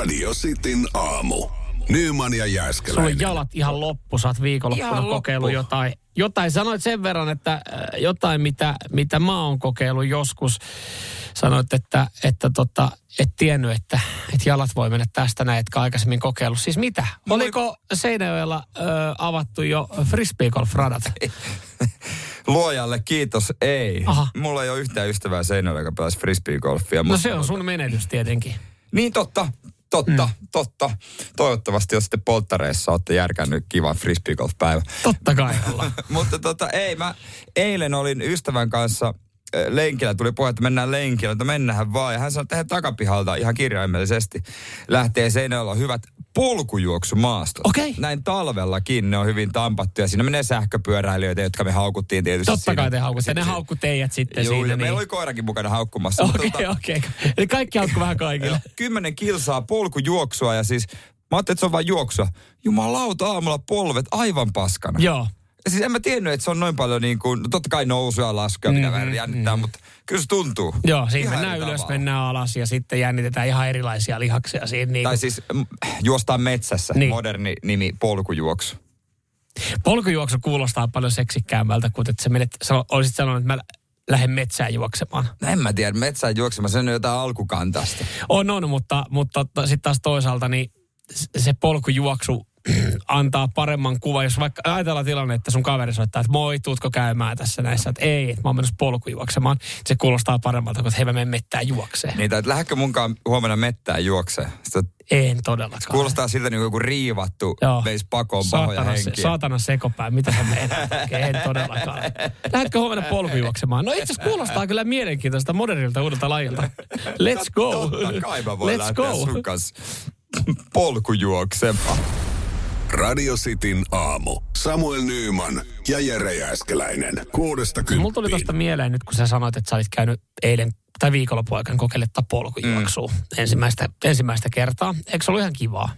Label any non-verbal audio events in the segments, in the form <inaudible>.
Radio Cityn aamu. Nyman ja Sulla Jääskeläinen. on jalat ihan loppu, sä oot viikonloppuna Ihan kokeillut loppu. jotain. Jotain, sanoit sen verran, että äh, jotain, mitä, mitä mä oon kokeillut joskus. Sanoit, että, että tota, et tiennyt, että, että jalat voi mennä tästä näin, etkä aikaisemmin kokeillut. Siis mitä? Oliko Seinäjoella ö, avattu jo frisbeegolf-radat? <laughs> Luojalle kiitos, ei. Aha. Mulla ei ole yhtään ystävää seinällä, joka pelasi frisbeegolfia. No mutta se on sun menetys tietenkin. Niin totta, totta, mm. totta. Toivottavasti jos sitten polttareissa olette järkännyt kivan frisbeegolf-päivä. Totta kai. <laughs> Mutta tota, ei, mä eilen olin ystävän kanssa lenkillä, tuli puhe, että mennään lenkillä, että mennään vaan. Ja hän sanoi, että he takapihalta ihan kirjaimellisesti lähtee Seinäjoella hyvät polkujuoksumaastot. Okei. Näin talvellakin ne on hyvin tampattuja. Siinä menee sähköpyöräilijöitä, jotka me haukuttiin tietysti. Totta siinä. kai te haukutte. Ne haukku teidät sitten Joo, siinä. ja niin. meillä oli koirakin mukana haukkumassa. Okei, tota, okei. Eli kaikki haukku vähän kaikille. kymmenen kilsaa polkujuoksua ja siis mä ajattelin, että se on vain juoksua. Jumalauta aamulla polvet aivan paskana. Joo. Ja siis en mä tiennyt, että se on noin paljon niin kuin, no totta kai nousuja ja laskuja, mitä Mm, vähän jännittää, mutta kyllä se tuntuu. Joo, siinä Ihan mennään ylös, tavalla. mennään alas ja sitten jännitetään ihan erilaisia lihaksia siinä. Niin Tai siis mm, juostaan metsässä, Niin. moderni nimi polkujuoksu. Polkujuoksu kuulostaa paljon seksikkäämmältä, kuin että sä, menet, sä olisit sanonut, että mä lähden metsään juoksemaan. No en mä tiedä, metsään juoksemaan, se on jotain alkukantasta. On, on, mutta, mutta sitten taas toisaalta niin se polkujuoksu <clears throat> antaa paremman kuvan. Jos vaikka ajatellaan tilanne, että sun kaveri soittaa, että moi, tuutko käymään tässä näissä, että ei, että mä oon menossa polkujuoksemaan. Se kuulostaa paremmalta kuin, että hei mä menen mettään juokseen. Niin, että lähdekö munkaan huomenna mettään juoksee? Sitten En todellakaan. kuulostaa siltä niin kuin joku riivattu, Joo. veisi pakoon pahoja Saatana, se, henkiä. saatana sekopää, mitä sä meinaat? Okei, En todellakaan. Lähdetkö huomenna polkujuoksemaan? No itse asiassa kuulostaa kyllä mielenkiintoista modernilta uudelta lajilta. Let's go. Totta kai mä voin Let's lähteä go. sun kanssa polkujuoksemaan. Radio Cityn aamu. Samuel Nyman ja Jere Jääskeläinen. Kuudesta kymppiin. Mulla tuli tuosta mieleen nyt, kun sä sanoit, että sä olit käynyt eilen tai viikonlopun aikana kokeilettaa polkujuoksua mm. ensimmäistä, ensimmäistä kertaa. Eikö se ollut ihan kivaa?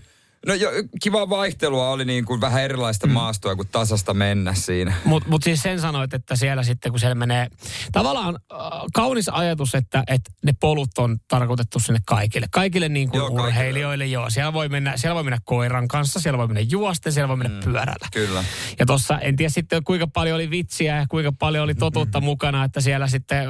No jo, kivaa vaihtelua oli niin kuin vähän erilaista mm. maastoa kuin tasasta mennä siinä. Mutta mut siis sen sanoit, että siellä sitten kun siellä menee, tavallaan äh, kaunis ajatus, että, että ne polut on tarkoitettu sinne kaikille. Kaikille niin kuin Joo, kaikille. urheilijoille, joo. Siellä voi, mennä, siellä voi mennä koiran kanssa, siellä voi mennä juosten, siellä voi mennä mm, pyörällä. Kyllä. Ja tuossa en tiedä sitten kuinka paljon oli vitsiä ja kuinka paljon oli totuutta Mm-hmm. mukana, että siellä sitten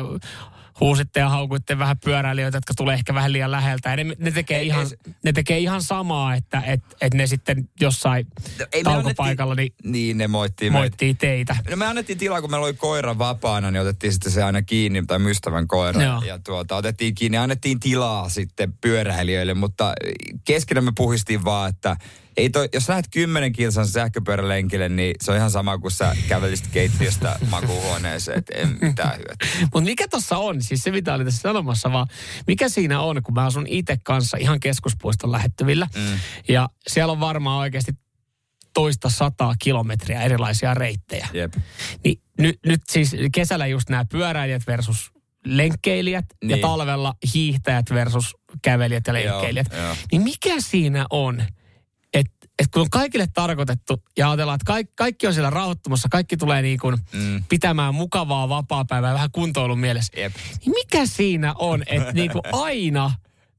huusitte ja haukuitte vähän pyöräilijöitä, jotka tulee ehkä vähän liian läheltä. Ja ne, ne, tekee, Ei- ihan, ei ne tekee ihan samaa, että et, et ne sitten jossain No, Ei taukopaikalla niin Niin, ne moittiin meitä. moittii teitä. No me annettiin tilaa, kun meillä oli koira vapaana, niin otettiin sitten se aina kiinni, tai mystävän koira. Joo. Ja tuota, otettiin kiinni ja annettiin tilaa sitten pyöräilijöille, mutta keskenä me puhistiin vaan, että ei toi, jos lähdet 10 kilsan sähköpyörälenkille, niin se on ihan sama kuin sä kävelisit keittiöstä <laughs> makuuhuoneeseen, että ei mitään hyötyä. Mutta mikä tuossa on, siis se mitä oli tässä sanomassa, vaan mikä siinä on, kun mä asun itse kanssa ihan keskuspuiston lähettyvillä. Mm. Ja siellä on varmaan oikeasti toista sataa kilometriä erilaisia reittejä. Jep. Niin nyt, nyt siis kesällä just nämä pyöräilijät versus lenkkeilijät niin. ja talvella hiihtäjät versus kävelijät ja lenkkeilijät. Joo, joo. Niin mikä siinä on, että et kun on kaikille tarkoitettu ja ajatellaan, että kaikki, kaikki on siellä rauhoittumassa, kaikki tulee niin kuin mm. pitämään mukavaa vapaa-päivää vähän kuntoilun mielessä. Jep. Niin mikä siinä on, että niin kuin aina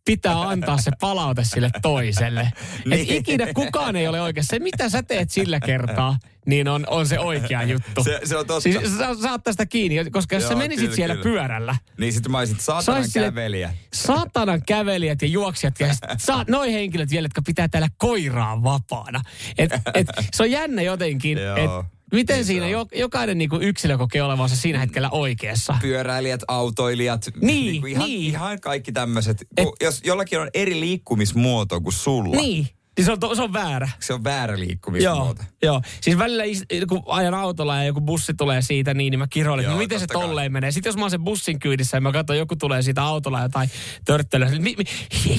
pitää antaa se palaute sille toiselle. <laughs> Niin. Ikinä kukaan ei ole oikeassa. Se, mitä sä teet sillä kertaa, niin on, on se oikea juttu. Se- se on totta. Siis sä saat tästä kiinni, koska jos sä Joo, menisit kyllä, siellä kyllä. pyörällä, Niin sitten mä olisin saatanan sille- kävelijä. saatanan kävelijät ja juoksijat ja saat <laughs> noin henkilöt vielä, jotka pitää täällä koiraa vapaana. Et, et, se on jännä jotenkin, että miten niin siinä on. jo, jokainen niinku yksilö kokee olevansa siinä hetkellä oikeassa. pyöräilijät, autoilijat, Niin, kuin ihan, niin. ihan kaikki tämmöiset. Jos jollakin on eri liikkumismuoto kuin sulla, Niin, niin se on, se on väärä. se on väärä Joo, liikkumismuoto. joo. Siis välillä kun ajan autolla ja joku bussi tulee siitä, niin, niin mä kiroilen, että Joo, no miten se totta kai. tolleen menee. Sitten jos mä oon sen bussin kyydissä ja mä katson, joku tulee siitä autolla jotain törttelyä, niin mi, mi,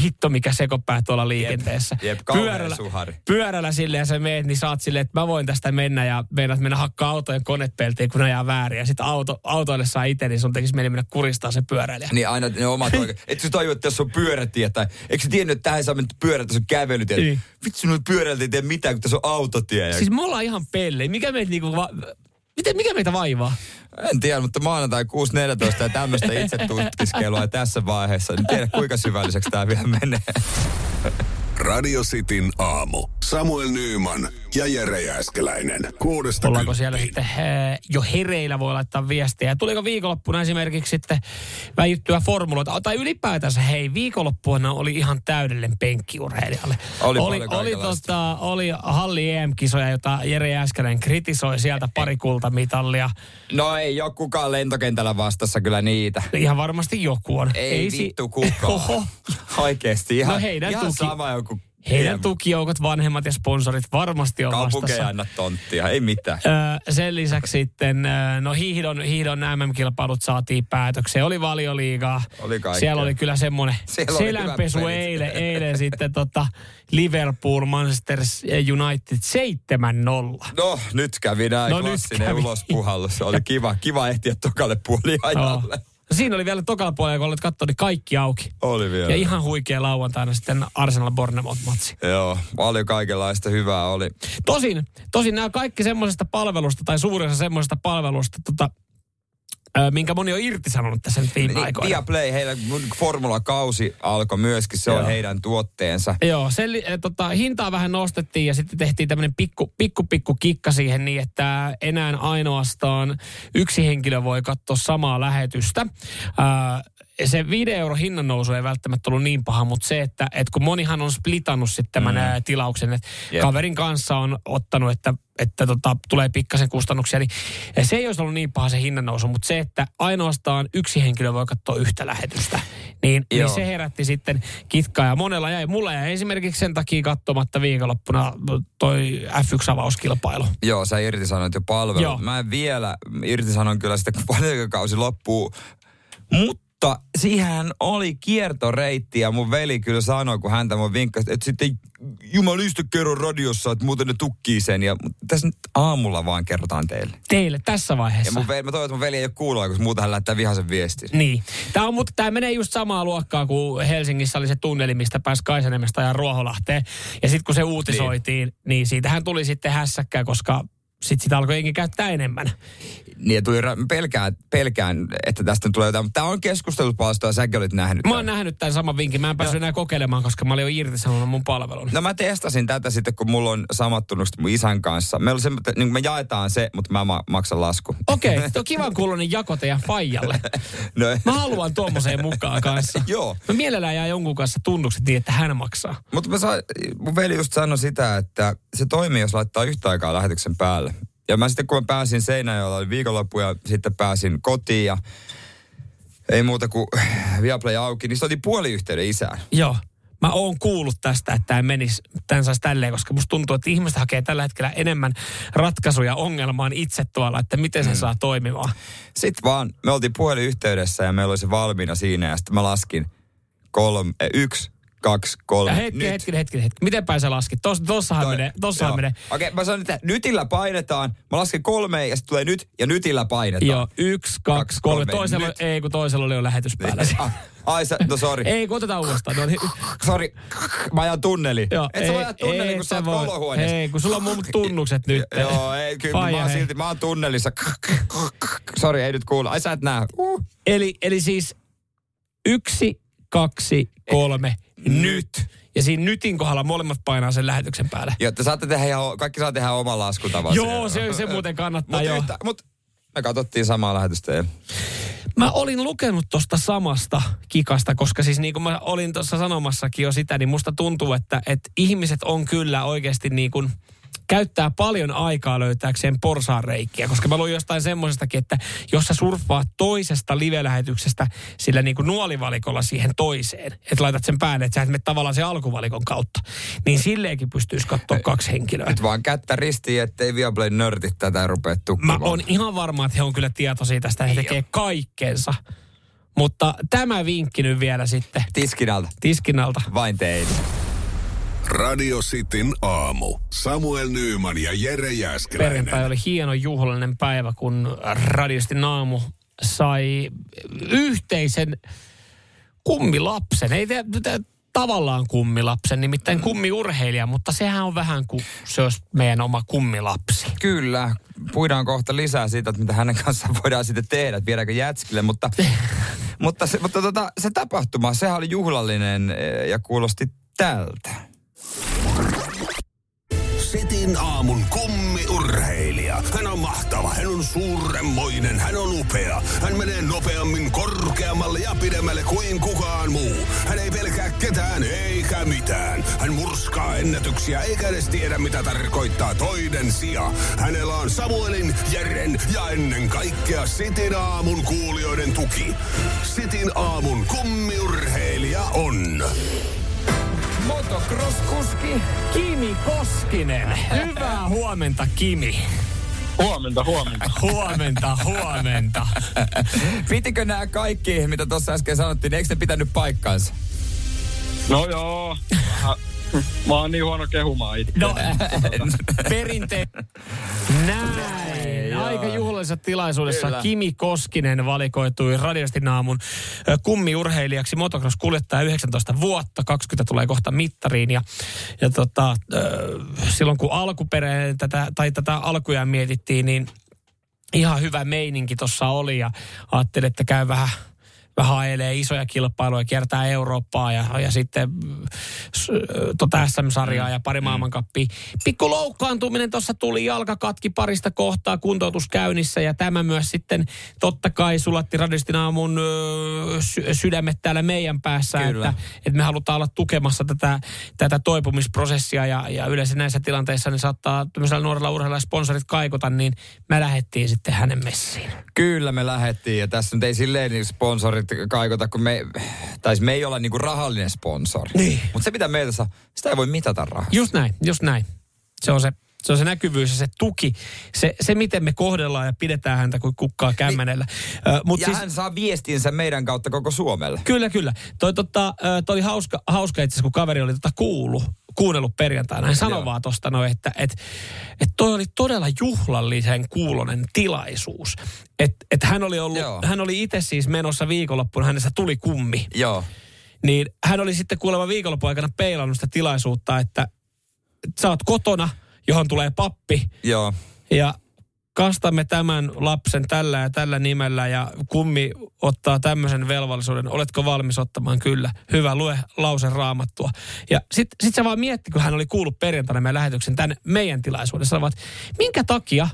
hitto mikä sekopää tuolla liikenteessä. jep, kauhea suhari. pyörällä silleen ja sä meet, niin saat silleen, että mä voin tästä mennä ja meinaat mennä hakkaa autojen konepeltiin, kun ajaa väärin. Ja sitten auto, autoille saa itse, niin sun tekisi mieli mennä kuristaa se pyöräilijä. Niin aina ne omat oikein. Et sä tajua, että jos on pyörätie tai... Eikö sä tiennyt, että tähän saa mennä pyörät, jos on kävelytie? Niin. Vitsi, noin pyörältä ei tee mitään, kun tässä on autotie. Ja... Siis me ollaan ihan pelle. Mikä meitä niinku va- Miten, mikä meitä vaivaa? En tiedä, mutta maanantai 6.14 ja tämmöistä itse tutkiskelua tässä vaiheessa. En tiedä, kuinka syvälliseksi tämä vielä menee. Radio Cityn aamu. Samuel Nyyman ja Jere Jääskeläinen. Kuudesta Ollaanko siellä kymppiin. sitten he, jo hereillä voi laittaa viestiä. Ja tuliko viikonloppuna esimerkiksi sitten väijyttyä formuloita? Tai ylipäätänsä hei, viikonloppuna oli ihan täydellinen penkkiurheilijalle. Oli oli, oli, tota, oli halli EM-kisoja, jota Jere Jääskeläinen kritisoi sieltä pari kultamitalia. No ei ole kukaan lentokentällä vastassa kyllä niitä. Ihan varmasti joku on. Ei, si- vittu kukaan. Oho. Oikeesti ihan, No heidän ihan tuki- sama joku Heidän tukijoukot, vanhemmat ja sponsorit varmasti on Kaupunki ei vastassa. anna tonttia, ei mitään. Öö, sen lisäksi sitten, no hiihdon, hiihdon MM-kilpailut saatiin päätökseen. Oli valioliigaa. Oli kaikkea. Siellä oli kyllä semmoinen Siellä selänpesu eilen, eilen sitten tota Liverpool, Manchester United 7-0. No, nyt kävi näin No klassinen kävi. ulospuhallus. Oli kiva, kiva ehtiä tokalle puoliajalle. No, siinä oli vielä tokalla puolella, kun olet katsonut, niin kaikki auki. Oli vielä. Ja ihan huikea lauantaina sitten Arsenal Bournemouth-matsi. Joo, paljon kaikenlaista hyvää oli. Tosin, tosin nämä kaikki semmoisesta palvelusta tai suurin osa semmoisesta palvelusta, tota, minkä moni on irtisanonut tässä nyt viime Niin, aikoina. Viaplay, heidän Formula-kausi alkoi myöskin, se on Joo. heidän tuotteensa. Joo, li- eh, tota, hintaa vähän nostettiin ja sitten tehtiin tämmöinen pikku, pikku, pikku kikka siihen niin, että enää ainoastaan yksi henkilö voi katsoa samaa lähetystä. Ää, se 5 euro hinnan nousu ei välttämättä ollut niin paha, mutta se, että, että kun monihan on splitannut sitten tämän mm. tilauksen, että Jep. kaverin kanssa on ottanut, että, että tota, tulee pikkasen kustannuksia, niin se ei olisi ollut niin paha se hinnan nousu, mutta se, että ainoastaan yksi henkilö voi katsoa yhtä lähetystä, niin, niin se herätti sitten kitkaa ja monella jäi. Mulla jäi esimerkiksi sen takia katsomatta viikonloppuna toi F1-avauskilpailu. Joo, sä irtisanoit jo palvelun. Joo. Mä en vielä irtisanon kyllä sitten, kun <laughs> valiokausi loppuu. Mutta siihen oli kiertoreitti ja mun veli kyllä sanoi, kun häntä mun vinkkasi, että sitten jumalista kerro radiossa, että muuten ne tukkii sen. Ja mutta tässä nyt aamulla vaan kerrotaan teille. Teille tässä Ja vaiheessa. mun veli, mä toivon, että mun veli ei ole kuulolla, koska muuten hän lähettää vihaisen viestin. Niin. Tämä, on, mutta tämä menee just samaa luokkaa kuin Helsingissä oli se tunneli, mistä pääsi Kaisaniemestä ja Ruoholahteen. Ja sitten kun se uutisoitiin, niin. niin siitähän tuli sitten hässäkkää, koska sitten sitä alkoi jengi käyttää enemmän. Niin tuli, ra- pelkään, pelkään, että tästä tulee jotain. Mutta tämä on keskustelupalstoa säkin olit nähnyt. Mä oon nähnyt tämän saman vinkin. Mä en päässyt enää kokeilemaan, koska mä olin jo irtisanonut mun palvelun. No mä testasin tätä sitten, kun mulla on samat tunnukset mun isän kanssa. Meillä on se, niin me jaetaan se, mutta mä ma- maksan lasku. Okei, <laughs> okay, tuo on kivan kuulonen jako teidän faijalle. <laughs> No, Mä haluan tuommoiseen mukaan kanssa. <laughs> Joo. Mä mielellään jää jonkun kanssa tunnukset niin, että hän maksaa. mutta mä saan, mun veli just sanoi sitä, että se toimii, jos laittaa yhtä aikaa lähetyksen päälle. Ja mä sitten kun mä pääsin Seinäjoella, oli viikonloppu ja sitten pääsin kotiin ja ei muuta kuin Viaplay auki, niin se oli puoliyhteyden isään. Joo. Mä oon kuullut tästä, että tämä menisi, tämän saisi tälleen, koska musta tuntuu, että ihmiset hakee tällä hetkellä enemmän ratkaisuja ongelmaan itse tuolla, että miten se mm. saa toimimaan. Sitten vaan, me oltiin puhelinyhteydessä ja meillä oli se valmiina siinä ja sitten mä laskin kolme, eh, yksi, kaksi, kolme. Ja hetki, nyt. hetki, hetki, hetki. Miten päin sä laskit? Tos, tossahan Toi- menee, tossahan joo. menee. Okei, mä sanon, että nytillä painetaan. Mä lasken kolme ja sitten tulee nyt ja nytillä painetaan. Joo, yksi, kaksi, Kaksi, kolme. kolme, Toisella, nyt. ei, kun toisella oli jo lähetys päällä. <laughs> Ah, Ai sä, no sori. <laughs> ei, kun otetaan uudestaan. No, niin- <laughs> Sori, mä ajan tunneli. Joo, Et sä voi ajaa tunneli, kun et sä oot olohuoneessa. Ei, kun sulla on mun tunnukset nyt. Joo, ei, kyllä mä oon silti, mä oon tunnelissa. Sori, ei nyt kuulu. Ai sä et näe. Uh. Eli, eli siis yksi, kaksi, kolme, nyt. Ja siinä nytin kohdalla molemmat painaa sen lähetyksen päälle. Jotta saatte tehdä ihan, kaikki saa tehdä oman laskutavan. Joo, se, se muuten kannattaa Mutta joo. yhtä, mut me katsottiin samaa lähetystä eilen. Mä olin lukenut tosta samasta kikasta, koska siis niin kuin mä olin tuossa sanomassakin jo sitä, niin musta tuntuu, että, että ihmiset on kyllä oikeasti niin kuin käyttää paljon aikaa löytääkseen porsaanreikiä, koska mä luin jostain semmoisestakin, että jos sä surffaat toisesta live-lähetyksestä sillä niin kuin nuolivalikolla siihen toiseen, että laitat sen päälle, että sä et mene tavallaan sen alkuvalikon kautta, niin silleenkin pystyisi katsoa kaksi henkilöä. Nyt vaan kättä ristiin, ettei Viaplay nörtit tätä rupea Mä tukkimaan. oon ihan varma, että he on kyllä tietoisia tästä, he tekee kaikkensa. Mutta tämä vinkki nyt vielä sitten Tiskinalta. tiskinalta. Vain teille. Radio Cityn aamu. Samuel Nyyman ja Jere Jääskeläinen. Perjantai oli hieno juhlallinen päivä, kun radiosti naamu sai yhteisen kummilapsen. Ei te, te, tavallaan kummilapsen, nimittäin kummiurheilija, mutta sehän on vähän kuin se olisi meidän oma kummilapsi. Kyllä, puidaan kohta lisää siitä, että mitä hänen kanssaan voidaan sitten tehdä, että viedäänkö jätskille, mutta, <laughs> mutta, se, mutta tota, se tapahtuma, sehän oli juhlallinen eh, ja kuulosti tältä. Sitin aamun kummiurheilija. Hän on mahtava, hän on suuremmoinen, hän on upea. Hän menee nopeammin, korkeammalle ja pidemmälle kuin kukaan muu. Hän ei pelkää ketään eikä mitään. Hän murskaa ennätyksiä eikä edes tiedä mitä tarkoittaa toinen sija. Hänellä on Samuelin, Jeren ja ennen kaikkea Sitin aamun kuulijoiden tuki. Sitin aamun kummiurheilija on... Motocross-kuski Kimi Koskinen. Hyvää huomenta, Kimi. Huomenta, huomenta. Huomenta, huomenta. Pitikö nämä kaikki, mitä tuossa äsken sanottiin, eikö ne pitänyt paikkansa? No joo. Mä, mä oon niin huono kehumaan itse. No, perinte... Näin. Juhlallisessa tilaisuudessa Kyllä. Kimi Koskinen valikoitui Radiostin aamun kummiurheilijaksi. Motocross-kuljettaja 19 vuotta, 20 tulee kohta mittariin. Ja, ja tota, silloin kun alkuperään tätä, tai tätä alkujaan mietittiin, niin ihan hyvä meininki tuossa oli. Ja ajattelin, että käy vähän vähän ajelee isoja kilpailuja, kiertää Eurooppaa ja, ja sitten mm, tota SM-sarjaa ja pari maailmankappia. Pikku loukkaantuminen tuossa tuli, jalka katki parista kohtaa, kuntoutus käynnissä ja tämä myös sitten totta kai sulatti Radistin aamun sy- sydämet täällä meidän päässä, Kyllä. että, että me halutaan olla tukemassa tätä, tätä toipumisprosessia ja, ja yleensä näissä tilanteissa niin saattaa tämmöisellä nuorella urheilijalla sponsorit kaikota, niin me lähdettiin sitten hänen messiin. Kyllä me lähettiin ja tässä nyt ei silleen niin sponsorit kaikota, kun me, tai me ei olla niinku rahallinen sponsori. Niin. Mutta se mitä meiltä saa, sitä ei voi mitata rahaa. Just näin, just näin. Se on se, se, on se näkyvyys ja se tuki, se, se miten me kohdellaan ja pidetään häntä kuin kukkaa kämmenellä. Niin. Mut ja siis, hän saa viestinsä meidän kautta koko Suomelle. Kyllä, kyllä. Toi, tota, ö, toi oli hauska, hauska itse asiassa, kun kaveri oli tota kuullut, kuunnellut perjantaina. Hän sanoi Joo. vaan tosta noin, että et, et toi oli todella juhlallisen kuulonen tilaisuus. Että et hän oli ollut, Joo. hän oli itse siis menossa viikonloppuna, hänessä tuli kummi. Joo. Niin hän oli sitten kuulemma viikonlopun aikana peilannut sitä tilaisuutta, että sä oot kotona, johon tulee pappi, Joo. ja kastamme tämän lapsen tällä ja tällä nimellä ja kummi ottaa tämmöisen velvollisuuden. Oletko valmis ottamaan? Kyllä. Hyvä, lue lause raamattua. Ja sitten sit se vaan mietti, kun hän oli kuullut perjantaina meidän lähetyksen tänne meidän tilaisuudessa. Että minkä takia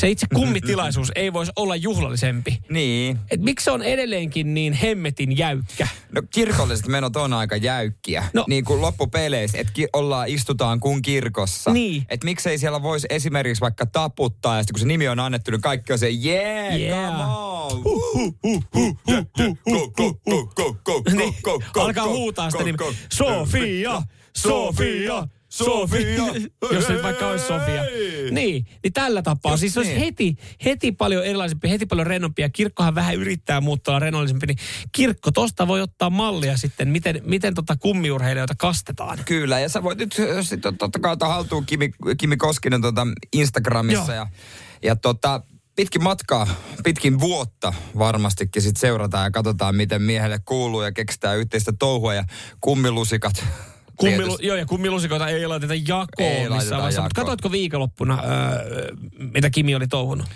se itse kummitilaisuus ei voisi olla juhlallisempi? Niin. Et miksi se on edelleenkin niin hemmetin jäykkä? No kirkolliset menot on aika jäykkiä. No. Niin kuin loppupeleissä, että ki- ollaan, istutaan kuin kirkossa. Niin. Että miksei siellä voisi esimerkiksi vaikka taputtaa, ja sitten kun se nimi on annettu, niin kaikki on se, yeah, Yeah. come on. Alkaa huutaa sitä nimeä. Sofia, Sofia, Sofia. Jos se nyt vaikka olisi Sofia. Niin, niin tällä tapaa. Just siis se olisi niin. heti, heti paljon erilaisempi, heti paljon rennompi. Ja kirkkohan vähän yrittää muuttua olla rennollisempi. Niin kirkko tosta voi ottaa mallia sitten, miten, miten tota kummiurheilijoita kastetaan. Kyllä, ja sä voit nyt äh, sit totta kai ottaa haltuun Kimi, Kimi Koskinen tota Instagramissa Joo. ja, ja tota, pitkin matkaa, pitkin vuotta varmastikin sit seurataan ja katsotaan, miten miehelle kuuluu ja keksitään yhteistä touhua ja kummilusikat. Kummilu, tietysti. joo, ja kummilusikoita ei laiteta jakoon Ei missään laiteta vaiheessa. Mutta katoitko viikonloppuna, öö, mitä Kimi oli touhunut?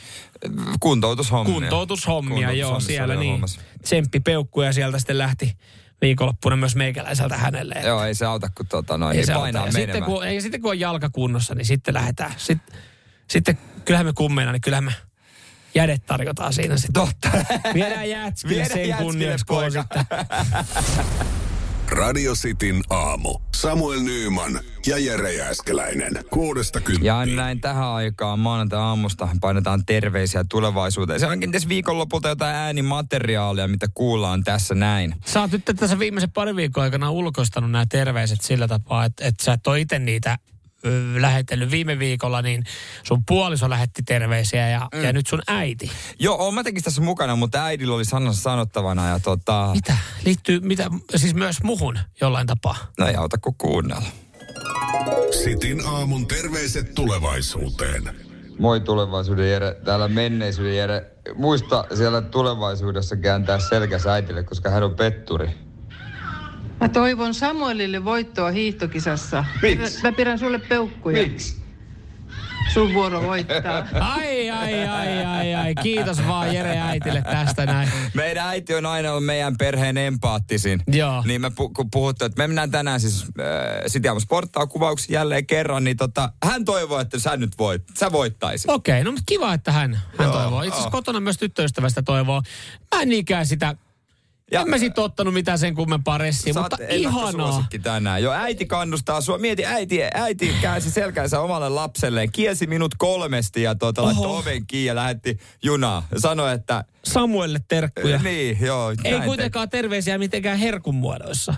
Kuntoutushommia. Kuntoutushommia, joo, siellä niin. hommassa. Tsemppi peukku ja sieltä sitten lähti viikonloppuna myös meikäläiseltä hänelle. Joo, ei se auta, kun tota noin, Ei niin se painaa auta. ja sitten kun, ei, sitten kun on jalka kunnossa, niin sitten lähdetään. Sitten, sitten kyllähän me kummeina, niin kyllähän me jädet tarjotaan siinä sitten. Totta. Viedään jätskille Viedään sen kunniaksi. <laughs> Radio Cityn aamu. Samuel Nyyman ja Jere Jääskeläinen. Kuudesta Ja näin tähän aikaan maanantai-aamusta painetaan terveisiä tulevaisuuteen. Se onkin tässä viikonlopulta jotain äänimateriaalia, mitä kuullaan tässä näin. Sä oot nyt tässä viimeisen parin viikon aikana ulkoistanut nämä terveiset sillä tapaa, että, että sä et ole itse niitä lähetellyt viime viikolla, niin sun puoliso lähetti terveisiä ja, mm. ja nyt sun äiti. Joo, oon mä tekin tässä mukana, mutta äidillä oli sanansa sanottavana ja tota... Mitä? Liittyy, mitä, siis myös muhun jollain tapaa. No ei auta kuin kuunnella. Sitin aamun terveiset tulevaisuuteen. Moi tulevaisuuden Jere, täällä menneisyyden Jere. Muista siellä tulevaisuudessa kääntää selkäs äitille, koska hän on petturi. Mä toivon Samuelille voittoa hiihtokisassa. Miksi? Mä, mä pidän sulle peukkuja. Sun vuoro voittaa. Ai, ai, ai, ai, ai. Kiitos vaan Jere äitille tästä näin. Meidän äiti on aina ollut meidän perheen empaattisin. Joo. Niin me pu- kun puhuttu, että me mennään tänään siis äh, Sitiamo Sporttaa kuvauksia jälleen kerran, niin tota, hän toivoo, että sä nyt voit, sä voittaisit. Okei, no mutta kiva, että hän, hän Joo, toivoo. Itse asiassa joo. kotona myös tyttöystävästä toivoo. Mä en niinkään sitä, Ja- en mä sit ottanut mitään sen kummempaa ressiä, mutta ihanaa. tänään. Jo äiti kannustaa sua. Mieti, äiti, äiti käänsi selkänsä omalle lapselleen. Kielsi minut kolmesti ja tuota, laittoi oven kiinni ja lähetti junaa. Ja sanoi, että... Samuelle terkkuja. Niin, joo. Ei kuitenkaan terveisiä mitenkään herkun muodoissa.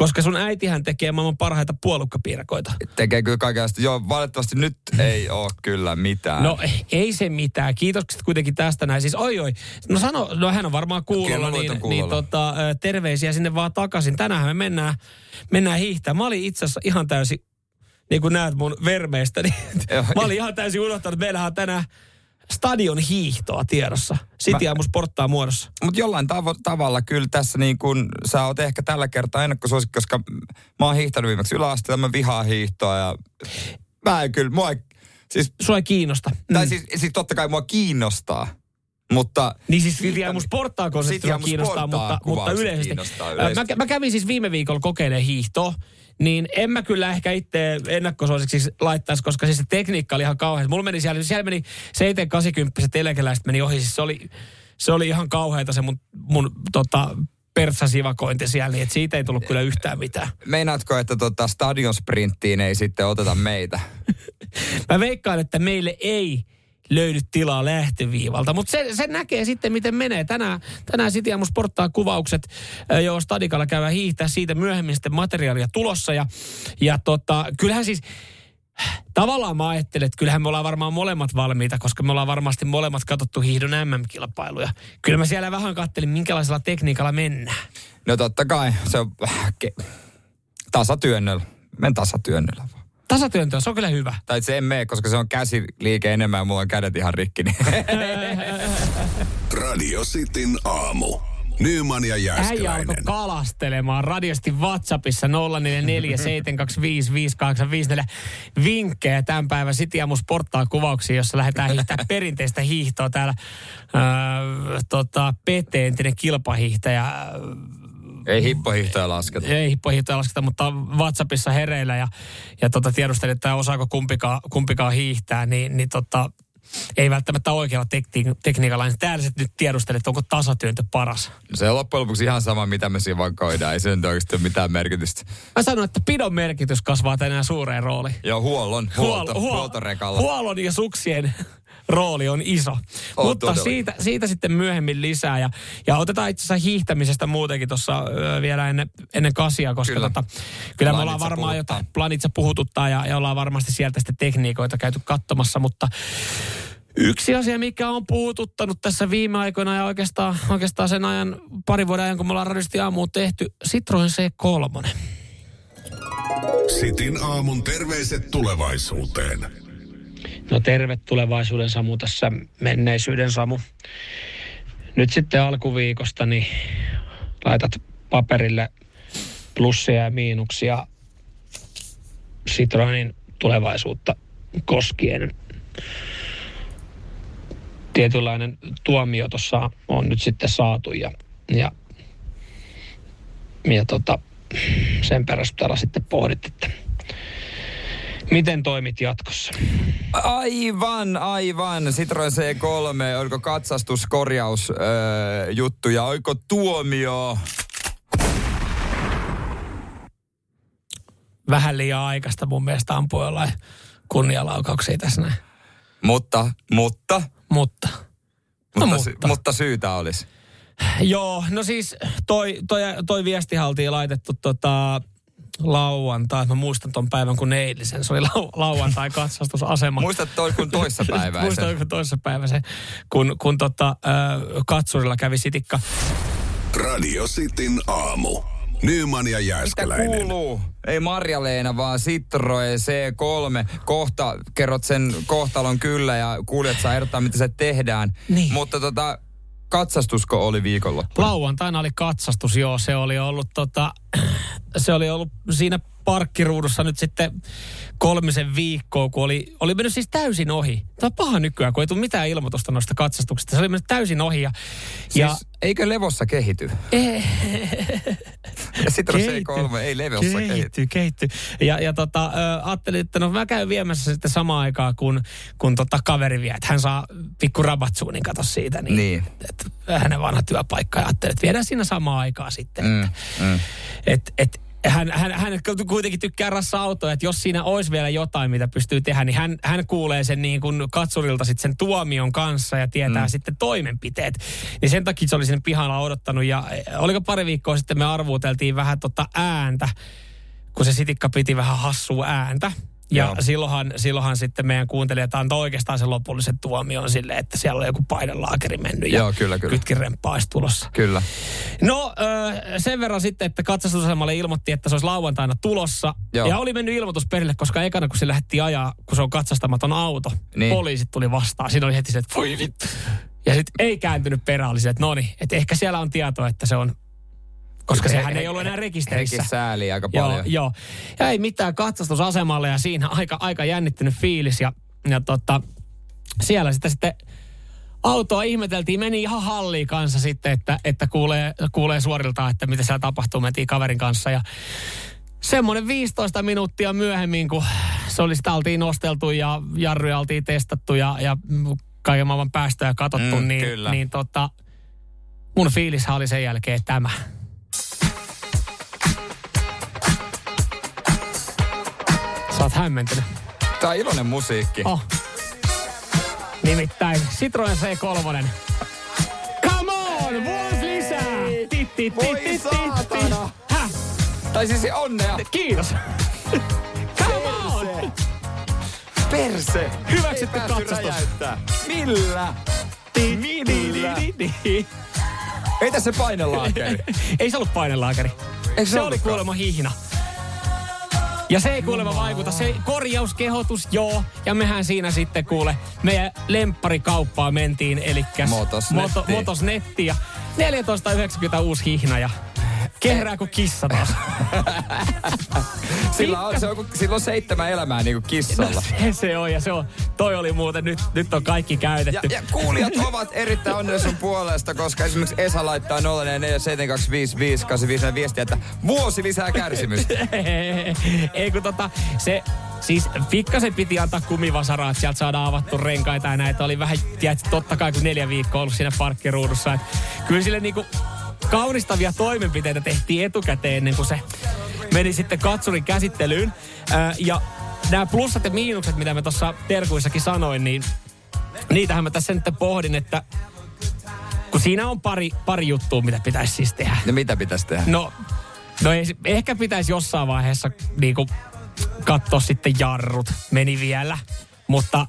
Koska sun äitihän tekee maailman parhaita puolukkapiirakoita. te- Tekee kyllä kaikenlaista. Joo, valitettavasti nyt ei ole kyllä mitään. No ei se mitään. Kiitokset kuitenkin tästä näin. Siis oi oi. No sano, no hän on varmaan kuulolla, niin, on niin kuulolla. tota, terveisiä sinne vaan takaisin. Tänään me mennään, mennään hiihtää. Mä olin itse asiassa ihan täysin, niin kuin näet mun vermeistä, niin <laughs> mä olin ihan täysin unohtanut, että meillähän on tänään stadion hiihtoa tiedossa. City Aamu sporttaa muodossa. Mutta jollain tavo- tavalla kyllä tässä niin kun, sä oot ehkä tällä kertaa ennakkosuosikki, koska mä oon hiihtänyt viimeksi yläasteella, mä vihaan hiihtoa ja mä en kyllä, mua ei, siis, Sua ei kiinnosta. tai Mm. siis, siis totta kai mua kiinnostaa, mutta... Niin siis City Aamu sporttaa konsepti City Aamu kiinnostaa, mutta, mutta yleisesti. kiinnostaa yleisesti. Mä, mä, kävin siis viime viikolla kokeilemaan hiihtoa, niin en mä kyllä ehkä itse ennakkosuosiksi laittaisi, koska siis se tekniikka oli ihan kauhean. Mulla meni siellä, siellä meni 780 eläkeläiset meni ohi, siis se oli, se oli ihan kauheata se mun, mun tota, pertsasivakointi siellä, niin että siitä ei tullut kyllä yhtään mitään. Meinaatko, että tota stadion sprinttiin ei sitten oteta meitä? <laughs> Mä veikkaan, että meille ei löydy tilaa lähtöviivalta, mutta se, se näkee sitten, miten menee. Tänään, tänään City Aamu sporttaa kuvaukset, joo, Stadikalla käydään hiihtää siitä myöhemmin sitten materiaalia tulossa. Ja, ja tota, kyllähän siis, tavallaan mä ajattelen, että kyllähän me ollaan varmaan molemmat valmiita, koska me ollaan varmasti molemmat katsottu hiihdon MM-kilpailuja. Kyllä mä siellä vähän kattelin, minkälaisella tekniikalla mennään. No totta kai, se on ke- tasatyönnöllä. Men tasatyönnöllä vaan. Tasatyöntö, se on kyllä hyvä. Tai se en mene, koska se on käsiliike enemmän ja mulla on kädet ihan rikki. Niin. <laughs> Radio Cityn aamu. Nyman ja Äijä alkoi Jääskeläinen. kalastelemaan radiosti WhatsAppissa 0447255854 vinkkejä tämän päivän City Aamu sporttaa kuvauksia, jossa lähdetään hiihtämään <laughs> perinteistä hiihtoa täällä. Öö, tota, Pete, entinen kilpahiihtäjä, ei hippohiihtoja lasketa. ei hippohiihtoja lasketa, mutta WhatsAppissa hereillä ja, ja tota, tiedustelin, että osaako kumpikaan, kumpikaan hiihtää, niin, niin tota, ei välttämättä oikealla tekni- tekniikalla. Niin Täällä sit nyt tiedustelet, että onko tasatyöntö paras. Se on loppujen lopuksi ihan sama, mitä me siinä vaan koidaan. Ei se nyt oikeasti ole mitään merkitystä. Mä sanon, että pidon merkitys kasvaa tänään suureen rooliin. Joo, huollon, huolto, huoltorekalla. huollon ja suksien rooli on iso. On Mutta todellakin. siitä, siitä sitten myöhemmin lisää. Ja, ja otetaan itse asiassa hiihtämisestä muutenkin tuossa vielä ennen, ennen kasia, koska Kyllä. tota, kyllä me ollaan Planitsa varmaan jotain, planitsa puhututtaa ja, ja ollaan varmasti sieltä sitten tekniikoita käyty katsomassa, mutta Yksi asia, mikä on puhututtanut tässä viime aikoina ja oikeastaan, oikeastaan sen ajan, parin vuoden ajan, kun me ollaan radiosti aamuun tehty, Citroen C3. Sitin aamun terveiset tulevaisuuteen. No terve tulevaisuuden Samu tässä, menneisyyden Samu. Nyt sitten alkuviikosta niin laitat paperille plussia ja miinuksia Citroenin tulevaisuutta koskien. Tietynlainen tuomio tuossa on nyt sitten saatu ja, ja, ja tota, sen perusteella sitten pohdit, että miten toimit jatkossa. Aivan, aivan. Citroen C3, oliko katsastuskorjaus öö, juttu ja oiko tuomio? vähän liian aikaista mun mielestä ampua jollain kunnialaukauksia tässä näin. Mutta, mutta, Mutta, no mutta, sy- mutta. mutta syytä olisi. Joo, no siis toi, toi, toi viestihän oltiin laitettu tota, lauantai. Mä muistan ton päivän kuin eilisen. Se oli lau, lauantai katsastusasema. Muistat toi kun toissapäiväisen. <laughs> Muistan kuin toisessa päiväisen, kun, kun tota, äh, katsurilla kävi sitikka. Radio Cityn aamu. Nyman ja Mitä Jääskeläinen. kuuluu? Ei Marja-Leena, vaan Citroen C3. Kohta kerrot sen kohtalon kyllä ja kuulijat saa ehdottaa, mitä se tehdään. Niin. Mutta tota, katsastusko oli viikonloppu? Lauantaina oli katsastus, joo. Se oli ollut, tota, <clears throat> se oli ollut siinä parkkiruudussa nyt sitten kolmisen viikkoa, kun oli, oli mennyt siis täysin ohi. Tämä on paha nykyään, kun ei tule mitään ilmoitusta noista katsastuksista. Se oli mennyt täysin ohi. Ja, ja Siis, eikö levossa kehity? Ja Citroen C3 ei levossa kehity. kehittyy, kehittyy. Ja, ja tota, ö, ajattelin, että no mä käyn viemässä sitten samaan aikaan, kun, kun tota kaveri vie. Että hän saa pikku rabatsuunin, kato siitä. Niin, Niin. Että hänen vanha työpaikka. Ja ajattelin, että viedään siinä samaan aikaan sitten. Mm, Että, mm. et, et, hän, hän, hän kuitenkin tykkää rassa autoa, että jos siinä olisi vielä jotain, mitä pystyy tehdä, niin hän, hän kuulee sen niin kuin katsurilta sitten sen tuomion kanssa ja tietää mm. sitten toimenpiteet. Niin sen takia se oli sinne pihalla odottanut ja eh, oliko pari viikkoa sitten me arvuuteltiin vähän tota ääntä, kun se sitikka piti vähän hassua ääntä. Ja Joo. silloinhan, silloinhan sitten meidän kuuntelijat antoi oikeastaan sen lopullisen tuomion sille, että siellä on joku painelaakeri mennyt ja Joo, kyllä, kyllä. kytkiremppaa olisi tulossa. Kyllä. No sen verran sitten, että katsastusasemalle ilmoitti, että se olisi lauantaina tulossa. Joo. Ja oli mennyt ilmoitus perille, koska ekana kun se lähti ajaa, kun se on katsastamaton auto, Niin. niin. poliisit tuli vastaan. Siinä oli heti se, että voi vittu. Ja sitten ei kääntynyt perään, oli se, että no niin, että ehkä siellä on tietoa, että se on, koska He- sehän he- ei ollut enää Hekin rekisterissä. sääli aika Joo, paljon. joo. Ja ei mitään katsastusasemalle ja siinä aika, aika jännittynyt fiilis. Ja, ja tota, siellä sitä sitten autoa ihmeteltiin, meni ihan halliin kanssa sitten, että, että kuulee, kuulee suoriltaan, että mitä siellä tapahtuu, mentiin kaverin kanssa ja semmoinen 15 minuuttia myöhemmin, kun se oli sitä oltiin nosteltu ja jarruja oltiin testattu ja, ja kaiken maailman päästöjä katsottu, Mm, niin, kyllä. niin tota, mun fiilishän oli sen jälkeen tämä. Sä oot hämmentynyt. Tää on iloinen musiikki. Oh. Nimittäin Citroen C3. Come on, vuosi lisää! Tit, tit, Voi tit, tit, saatana. tit. Häh? Tai siis onnea. Kiitos. Come on! Perse. Hyväksytty katsastus. Millä? Millä? Ei tässä painelaakeri. <laughs> Ei se ollut painelaakeri. Eikö Se oli kuulemma hihna. Ja se ei kuulemma vaikuta. Se korjauskehotus, joo. Ja mehän siinä sitten kuule, meidän lempparikauppaa mentiin, eli Motosnetti. Moto, Motosnetti ja 14,90 uusi hihna ja kehrää kuin kissa taas. <laughs> Sillä on, se on, sillä on seitsemän elämää niin kuin kissalla. se, se on ja se on. Toi oli muuten, nyt, nyt on kaikki Ja, käytetty. ja kuulijat ovat erittäin onnellisia sun puolesta, koska esimerkiksi Esa laittaa 047255855 viestiä, että vuosi lisää kärsimystä. <laughs> Ei kun tota, se Siis pikkasen piti antaa kumivasaraa, että sieltä saadaan avattu renkaita ja näitä. Oli vähän, tiedätkö, totta kai kun neljä viikkoa ollut siinä parkkiruudussa. Et kyllä sille niinku kaunistavia toimenpiteitä tehtiin etukäteen ennen kuin se meni sitten katsurin käsittelyyn. Ää, ja nämä plussat ja miinukset, mitä mä tuossa terkuissakin sanoin, niin niitähän mä tässä nyt pohdin, että kun siinä on pari, pari juttua, mitä pitäisi siis tehdä. No mitä pitäisi tehdä? No, no ei, ehkä pitäisi jossain vaiheessa niinku katsoa sitten jarrut. Meni vielä, mutta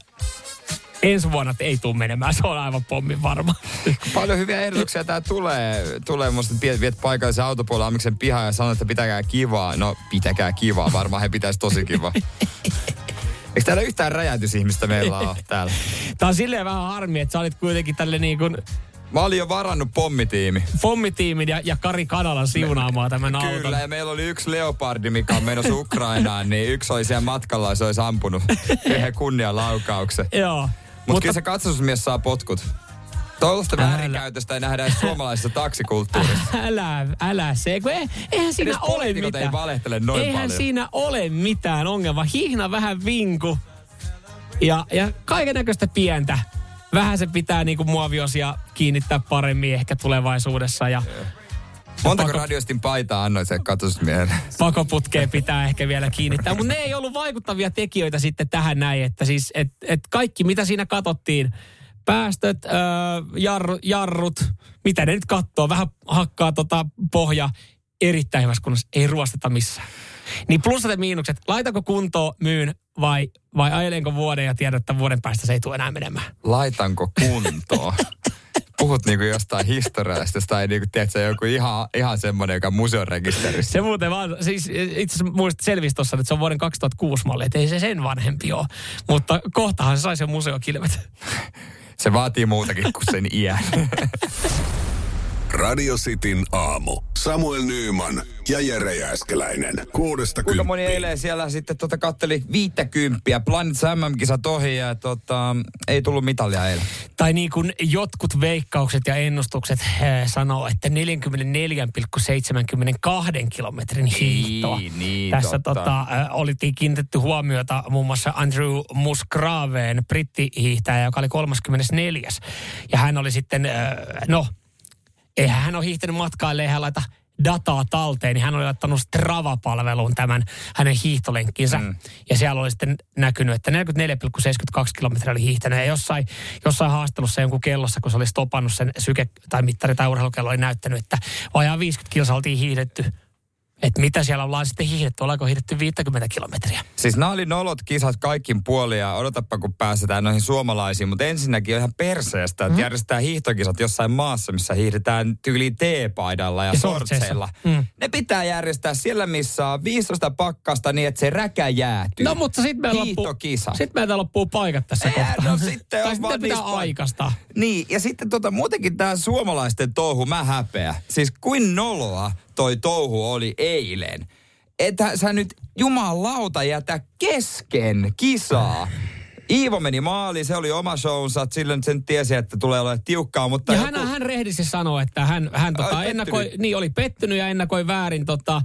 ensi vuonna ei tule menemään. Se on aivan pommin varma. Paljon hyviä ehdotuksia tää tulee. Tulee musta, että viet, viet paikallisen autopuolella Amiksen pihaan ja sanoo, että pitäkää kivaa. No, pitäkää kivaa. Varmaan he pitäisi tosi kivaa. Eikö täällä yhtään räjäytysihmistä meillä ole täällä? Tää on silleen vähän harmi, että sä olit kuitenkin tälle niin kuin Mä olin jo varannut pommitiimi. pommitiimin ja, ja Kari Kanalan siunaamaan tämän auton. Kyllä, ja meillä oli yksi leopardi, mikä on menossa Ukrainaan, niin yksi oli siellä matkalla ja se olisi ampunut <laughs> yhden kunnianlaukauksen. Joo. Mutta kyllä se katsastusmies saa potkut. Tuollaista väärinkäytöstä ei nähdä edes suomalaisessa taksikulttuurissa. <laughs> Älä, älä se, kun ei, eihän siinä Edes ole mitään. ei valehtele noin eihän paljon. siinä ole mitään ongelmaa. Hihna vähän vinku ja, ja kaiken näköistä pientä. Vähän se pitää niinku muoviosia kiinnittää paremmin ehkä tulevaisuudessa ja Montako Pakko- radiostin paitaa annoit sen katsastusmiehelle? pakoputkeen pitää ehkä vielä kiinnittää. Mutta ne ei ollut vaikuttavia tekijöitä sitten tähän näin, että siis et, et kaikki mitä siinä katsottiin, päästöt, öö, jarru, jarrut, mitä ne nyt katsoo, vähän hakkaa tota pohja erittäin hyvässä kunnossa, ei ruosteta missään. Niin plussat ja miinukset, laitako kuntoon, myyn vai, vai ajelenko vuoden ja tiedän, että vuoden päästä se ei tule enää menemään. Laitanko kuntoon? <laughs> Puhut niinku jostain historiasta tai niinku, tiedätkö, joku ihan, ihan semmoinen, joka on museorekisterissä. Se muuten vaan, siis itse asiassa muistat selvisi tuossa, että se on vuoden 2006 malli, että ei se sen vanhempi ole. Mutta kohtahan se saisi jo museokilvet. Se vaatii muutakin kuin sen iän. <laughs> Radio Cityn aamu. Samuel Nyyman ja Jere Jääskeläinen. Kuudesta Kuinka moni eilen siellä sitten tota katteli viittäkymppiä, Planet MM-kisat ohi ja tota, ei tullut mitalia eilen. Tai niin kuin jotkut veikkaukset ja ennustukset äh, sanoo, että 44,72 kilometrin hiihtoa. niin, Tässä totta. tota, äh, oli kiinnitetty huomiota muun muassa Andrew Musgraveen, brittihiihtäjä, joka oli 34. Ja hän oli sitten, äh, no, eihän hän ole hiihtänyt matkaa, ellei hän laita dataa talteen, niin hän oli laittanut Strava-palveluun tämän hänen hiihtolenkkinsä. Mm. Ja siellä oli sitten näkynyt, että 44,72 kilometriä oli hiihtänyt. Ja jossain, jossain haastelussa jonkun kellossa, kun se oli stopannut sen syke- tai mittari tai urheilukello, oli näyttänyt, että vajaa 50 kilsaa oltiin hiihdetty. Että mitä siellä ollaan sitten hiihdetty, ollaanko hiihdetty 50 kilometriä. Siis nämä oli nolot kisat kaikkin puolin ja odotapa kun pääsetään noihin suomalaisiin. Mutta ensinnäkin on ihan perseestä, että mm. järjestetään hiihtokisat jossain maassa, missä hiihdetään tyyliin T-paidalla ja, Ja sortseilla. Mm. Ne pitää järjestää siellä, missä on 15 pakkasta niin, että se räkä jäätyy. No mutta sitten meillä loppuu, sit meiltä loppuu paikat tässä Eihän, kohtaa. no sitten <laughs> on sitten pitää aikaistaa. Niin, ja sitten tota, muutenkin tämä suomalaisten touhu, mä häpeä. Siis kuin noloa toi touhu oli eilen. Että sä nyt jumalauta jätä kesken kisaa. Iivo meni maaliin, se oli oma shownsa, silloin sen tiesi, että tulee olemaan tiukkaa, mutta... Ja hän, hän rehdisti sanoi, että hän, hän tota, Ai, ennakoi, pettynyt. niin oli pettynyt ja ennakoi väärin, tota,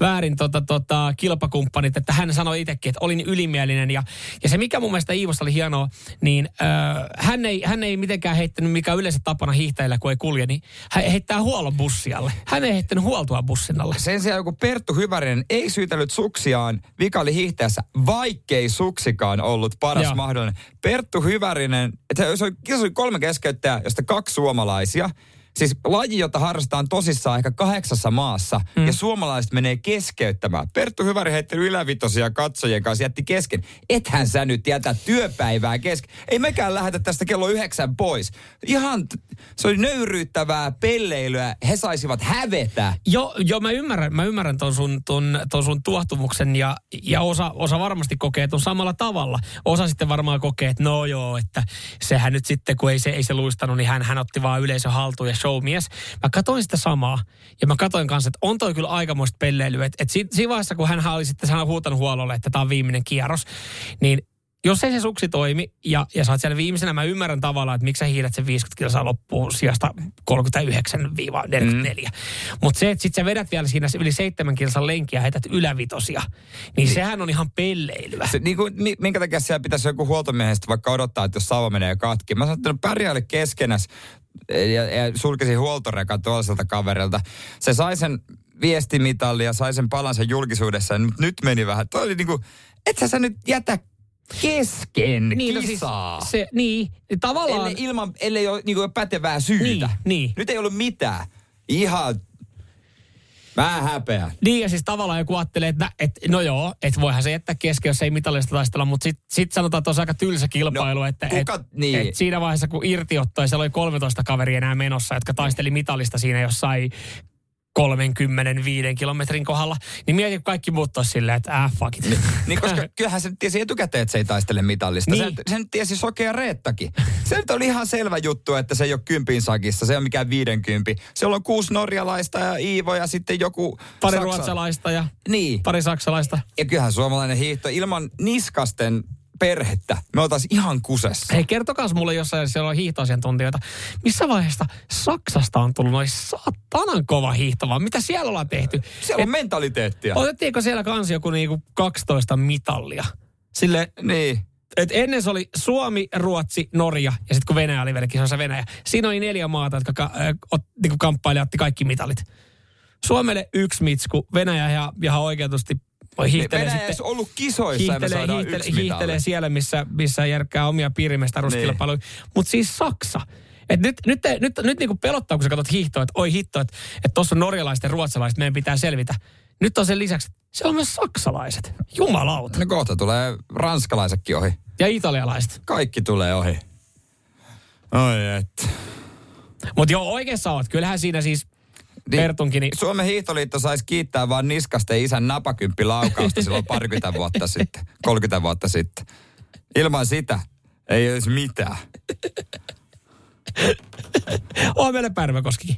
väärin tota, tota, kilpakumppanit, että hän sanoi itsekin, että olin ylimielinen. Ja, ja se mikä mun mielestä Iivosta oli hienoa, niin äh, hän, ei, hän ei mitenkään heittänyt, mikä yleensä tapana hiihtäjillä, kun ei kulje, niin hän heittää huollon bussialle. Hän ei heittänyt huoltoa bussin alle. Sen sijaan joku Perttu Hyvärinen ei syytellyt suksiaan, vika oli hiihtäessä, vaikkei suksikaan ollut paras Joo. Mahdollinen. Perttu Hyvärinen, että se oli, kolme keskeyttäjää, josta kaksi suomalaisia. Siis laji, jota harrastetaan tosissaan ehkä kahdeksassa maassa, mm. ja suomalaiset menee keskeyttämään. Perttu Hyväri heitti ylävitosia katsojien kanssa, jätti kesken. Ethän sä nyt jätä työpäivää kesken. Ei mekään lähetä tästä kello yhdeksän pois. Ihan, se oli nöyryyttävää pelleilyä. He saisivat hävetä. Joo, jo, mä ymmärrän, mä ymmärrän ton sun, ton, ton sun tuohtumuksen ja, ja osa, osa varmasti kokee ton samalla tavalla. Osa sitten varmaan kokee, että no joo, että sehän nyt sitten, kun ei se, ei se luistanut, niin hän, hän otti vaan yleisö haltuun ja showmies. Mä katsoin sitä samaa ja mä katsoin kanssa, että on toi kyllä aikamoista pelleilyä. Että et si, siinä vaiheessa, kun hän oli sitten hän huutanut huololle, että tämä on viimeinen kierros, niin jos ei se suksi toimi ja, ja sä oot siellä viimeisenä, mä ymmärrän tavallaan, että miksi sä hiilet sen 50 kilsaa loppuun sijasta 39-44. Mm. Mutta se, että sit sä vedät vielä siinä yli 7 kilsan lenkkiä ja heität ylävitosia, niin sehän on ihan pelleilyä. Se, niin kuin, mi- minkä takia siellä pitäisi joku huoltomiehestä vaikka odottaa, että jos sauva menee katki. Mä sanoin, että no pärjäile keskenäs ja, ja sulkisin huoltorekan toiselta kaverilta. Se sai sen viestimitalli ja sai sen palansa julkisuudessa, mutta nyt meni vähän. Toi oli niinku, et sä, sä nyt jätä kesken Niin, no siis kisaa. se, niin, tavallaan... ellei, ilman, ellei ole niinku pätevää syytä. Niin, niin. Nyt ei ollut mitään. Ihan, mä häpeän. Niin ja siis tavallaan joku ajattelee, että, että no joo, että voihan se jättää kesken, jos ei mitallista taistella, mutta sitten sit sanotaan, että on aika tylsä kilpailu, No, että kuka- et, niin. et siinä vaiheessa kun irti ottoi, siellä oli 13 kaveria enää menossa, jotka taisteli mitallista siinä jossain 35 kilometrin kohdalla, niin mieti, kaikki muut silleen, että äh, fuck it. Niin koska <laughs> kyllähän se tiesi etukäteen, että se ei taistele mitallista. Niin. Sen, sen tiesi sokea Reettakin. Se nyt oli ihan selvä juttu, että se ei ole kympin sakissa, se on mikään viidenkympi. Siellä on kuusi norjalaista ja Iivo ja sitten joku Pari Saksa- ruotsalaista ja Niin. pari saksalaista. Ja kyllähän suomalainen hiihto ilman niskasten perhettä, me oltaisiin ihan kusessa. Hei, kertokaa mulle jossain, siellä on hiihtoasiantuntijoita. Missä vaiheesta Saksasta on tullut noin satanan kova hiihto, vaan mitä siellä ollaan tehty? Siellä on mentaliteettia. Otettiinko siellä kans joku niinku 12 mitallia? Sille, Niin. et ennen se oli Suomi, Ruotsi, Norja ja sitten kun Venäjä oli vielä kisoissa Venäjä. Siinä oli neljä maata, jotka ka, äh, ot, niinku kamppaili otti kaikki mitalit. Suomelle yksi mitsku, Venäjä ihan, ihan oikeutusti hiihtelee Venäjä sitten. edes ollut kisoissa Hiihtelee, hiihtelee, yksi hiihtelee siellä, missä, missä järkkää omia piirimestaruuskilpailuja. Niin. Mutta siis Saksa. Et nyt, nyt, nyt, nyt, nyt niinku pelottaa, kun sä katsot hiihtoa, että oi hitto, että et tuossa on norjalaiset ja ruotsalaiset, meidän pitää selvitä. Nyt on sen lisäksi, siellä on myös saksalaiset. Jumalauta. No kohta tulee ranskalaisetkin ohi. Ja italialaiset. Kaikki tulee ohi. Oi et. Mutta joo, oikeassa oot. Kyllähän siinä siis Niin, Pertunkin, niin Suomen hiihtoliitto saisi kiittää vaan niskasten isän napakymppi laukausta silloin parikymmentä vuotta sitten, 30 vuotta sitten. Ilman sitä ei olisi mitään. on meillä Pärmäkoskikin.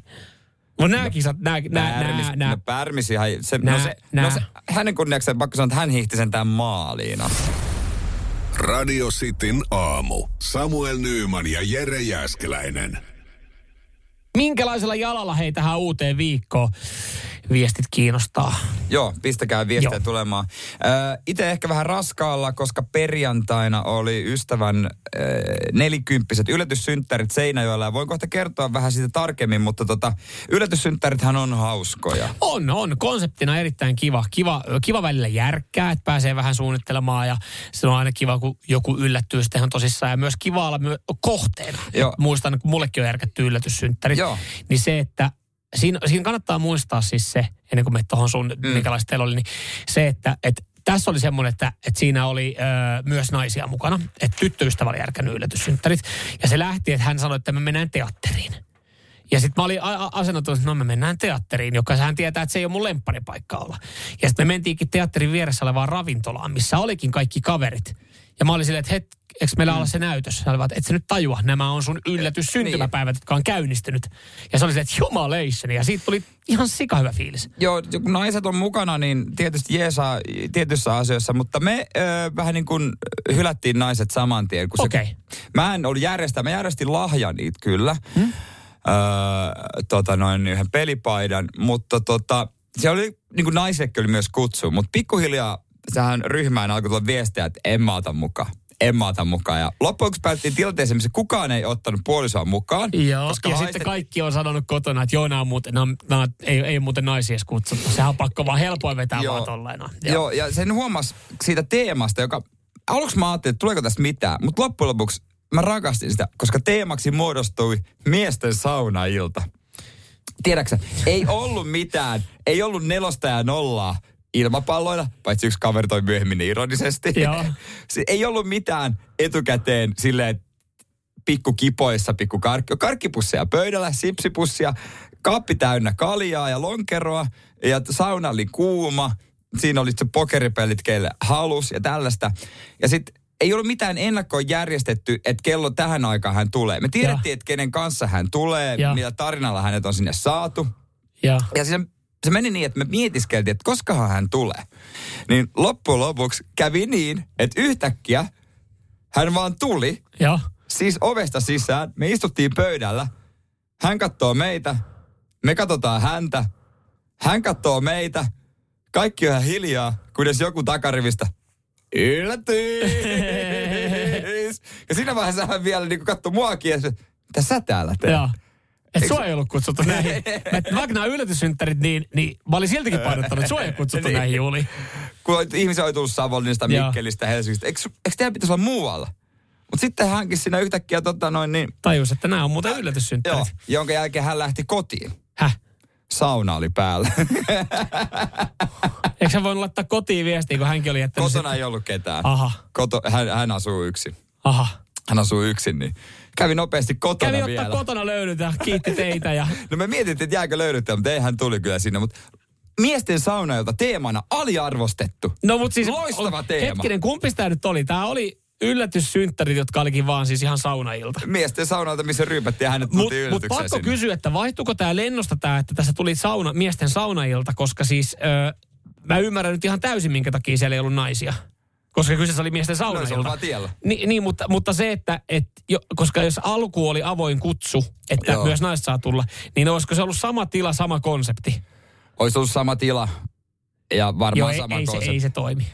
Mutta nämä kisat, nämä, nämä, Pärmis, nämä, nämä, no Pärmis ihan, se, Nää- no se, nää. no se, hänen kunniakseen pakko sanoa, että hän hiihti sen tämän maaliin. Radio Cityn aamu. Samuel Nyyman ja Jere Jäskeläinen. Minkälaisella jalalla hei tähän uuteen viikkoon viestit kiinnostaa? Joo, pistäkää viestiä Joo. tulemaan. Itse ehkä vähän raskaalla, koska perjantaina oli ystävän äh, nelikymppiset yllätyssynttärit Seinäjoella. Ja voin kohta kertoa vähän siitä tarkemmin, mutta tota, yllätyssynttärithän on hauskoja. On, on. Konseptina erittäin kiva. Kiva, kiva välillä järkkää, että pääsee vähän suunnittelemaan ja se on aina kiva, kun joku yllättyy sitten ihan tosissaan. Ja myös kiva olla myö- kohteena. Joo. Muistan, kun mullekin on järkätty yllätyssynttärit. Joo. Niin se, että siinä, siinä kannattaa muistaa siis se, ennen kuin me tuohon sun, mm. minkälaista teillä oli, niin se, että, että tässä oli semmoinen, että, että siinä oli ö, myös naisia mukana. Että tyttöystävä oli järkännyt yllätyssynttärit. Ja se lähti, että hän sanoi, että me mennään teatteriin. Ja sitten mä olin a- a- asennoitunut, että no me mennään teatteriin, joka hän tietää, että se ei ole mun lempparipaikka olla. Ja sitten me mentiinkin teatterin vieressä olevaan ravintolaan, missä olikin kaikki kaverit. Ja mä olin silleen, että het, eikö meillä olla se näytös? Hän oli, että et sä nyt tajua, nämä on sun yllätys syntymäpäivät, jotka on käynnistynyt. Ja se oli se, että jumaleissani. Ja siitä tuli ihan sika hyvä fiilis. Joo, kun naiset on mukana, niin tietysti jeesaa tietyissä asioissa, mutta me ö, vähän niin kuin hylättiin naiset saman tien. kun se- Okei. Mä en ollut järjestää, mä järjestin lahjan niitä kyllä. Hmm? Öö, tota noin yhden pelipaidan, mutta tota, se oli, niin kuin naisekin oli myös kutsu, mutta pikkuhiljaa tähän ryhmään alkoi tulla viestejä, että en mä ota mukaan. En mä ota mukaan. Ja loppujen lopuksi päättiin tilanteeseen, missä kukaan ei ottanut puolisoa mukaan. Joo, koska ja haistet- sitten kaikki on sanonut kotona, että joo, nämä on muuten, nämä, nämä, ei, ei muuten naisia edes kutsuttu. Sehän on pakko vaan helpoin vetää Joo. vaan tolleen. Joo. Joo, ja sen huomas siitä teemasta, joka aluksi mä ajattelin, että tuleeko tästä mitään, mutta loppujen lopuksi mä rakastin sitä, koska teemaksi muodostui miesten saunailta. Tiedäksä, ei ollut mitään, ei ollut nelosta ja nollaa ilmapalloilla, paitsi yksi kaveri toi myöhemmin ironisesti. Joo. <laughs> Ei ollut mitään etukäteen silleen, pikku kipoissa, pikku karkki, karkkipusseja pöydällä, sipsipussia, kaappi täynnä kaljaa ja lonkeroa ja sauna oli kuuma. Siinä oli se pokeripellit, keille halus ja tällaista. Ja sitten ei ollut mitään ennakkoon järjestetty, että kello tähän aikaan hän tulee. Me tiedettiin, että kenen kanssa hän tulee, Ja. millä tarinalla hänet on sinne saatu. Ja, Ja se, se meni niin, että me mietiskeltiin, että koskahan hän tulee. Niin loppujen lopuksi kävi niin, että yhtäkkiä hän vaan tuli ja. siis ovesta sisään. Me istuttiin pöydällä. Hän katsoo meitä. Me katsotaan häntä. Hän katsoo meitä. Kaikki on ihan hiljaa, kunnes joku takarivistä. Yllätys! <laughs> ja siinä vaiheessa hän vielä niin katsoi muakin ja se, mitä sä täällä teet? Joo. Et sua ei ollut kutsuttu näihin. <laughs> Mä, vaikka nämä yllätyssynttärit, niin, niin mä olin siltikin <laughs> painottanut, että sua ei ole kutsuttu Niin. näihin juhliin. Kun ihmisiä oli tullut Savonlinnasta, Joo. Mikkelistä, Helsingistä. Eikö, eikö teidän pitäisi olla muualla? Mutta sitten hänkin siinä yhtäkkiä tota noin niin, Tajus, että nämä on muuten joo, yllätyssynttärit. jonka jälkeen hän lähti kotiin. Häh? Sauna oli päällä. <laughs> Eikö sä voinut laittaa kotiin viestiä, kun hänkin oli jättänyt Kotona sit- ei ollut ketään. Aha, Koto, hän, hän asuu yksin. aha. Hän asuu yksin, niin kävi nopeasti kotona Kävi vielä. ottaa kotona löydyt ja kiitti teitä. Ja... <laughs> No me mietittiin, että jääkö löydyttää, mutta ei hän tuli kyllä sinne. Mutta miesten saunailta teemana aliarvostettu. No mut siis... Loistava teema. Hetkinen, kumpi tämä nyt oli? Tämä oli yllätyssynttärit, jotka olikin vaan siis ihan saunailta. Miesten saunailta, missä ryypättiin ja hänet Mutta mut pakko sinne. kysyä, että vaihtuiko tämä lennosta tämä, että tässä tuli sauna, miesten saunailta, koska siis ö, mä ymmärrän nyt ihan täysin, minkä takia siellä ei ollut naisia. Koska kyseessä oli miesten No, se saunailta. vaan tiellä. Ni, niin, mutta, mutta se, että et, jo, koska jos alku oli avoin kutsu, että Joo. myös naiset saa tulla, niin olisiko se ollut sama tila, sama konsepti? Olisi ollut sama tila ja varmaan Joo, ei, sama ei, se, konsepti. ei se toimi.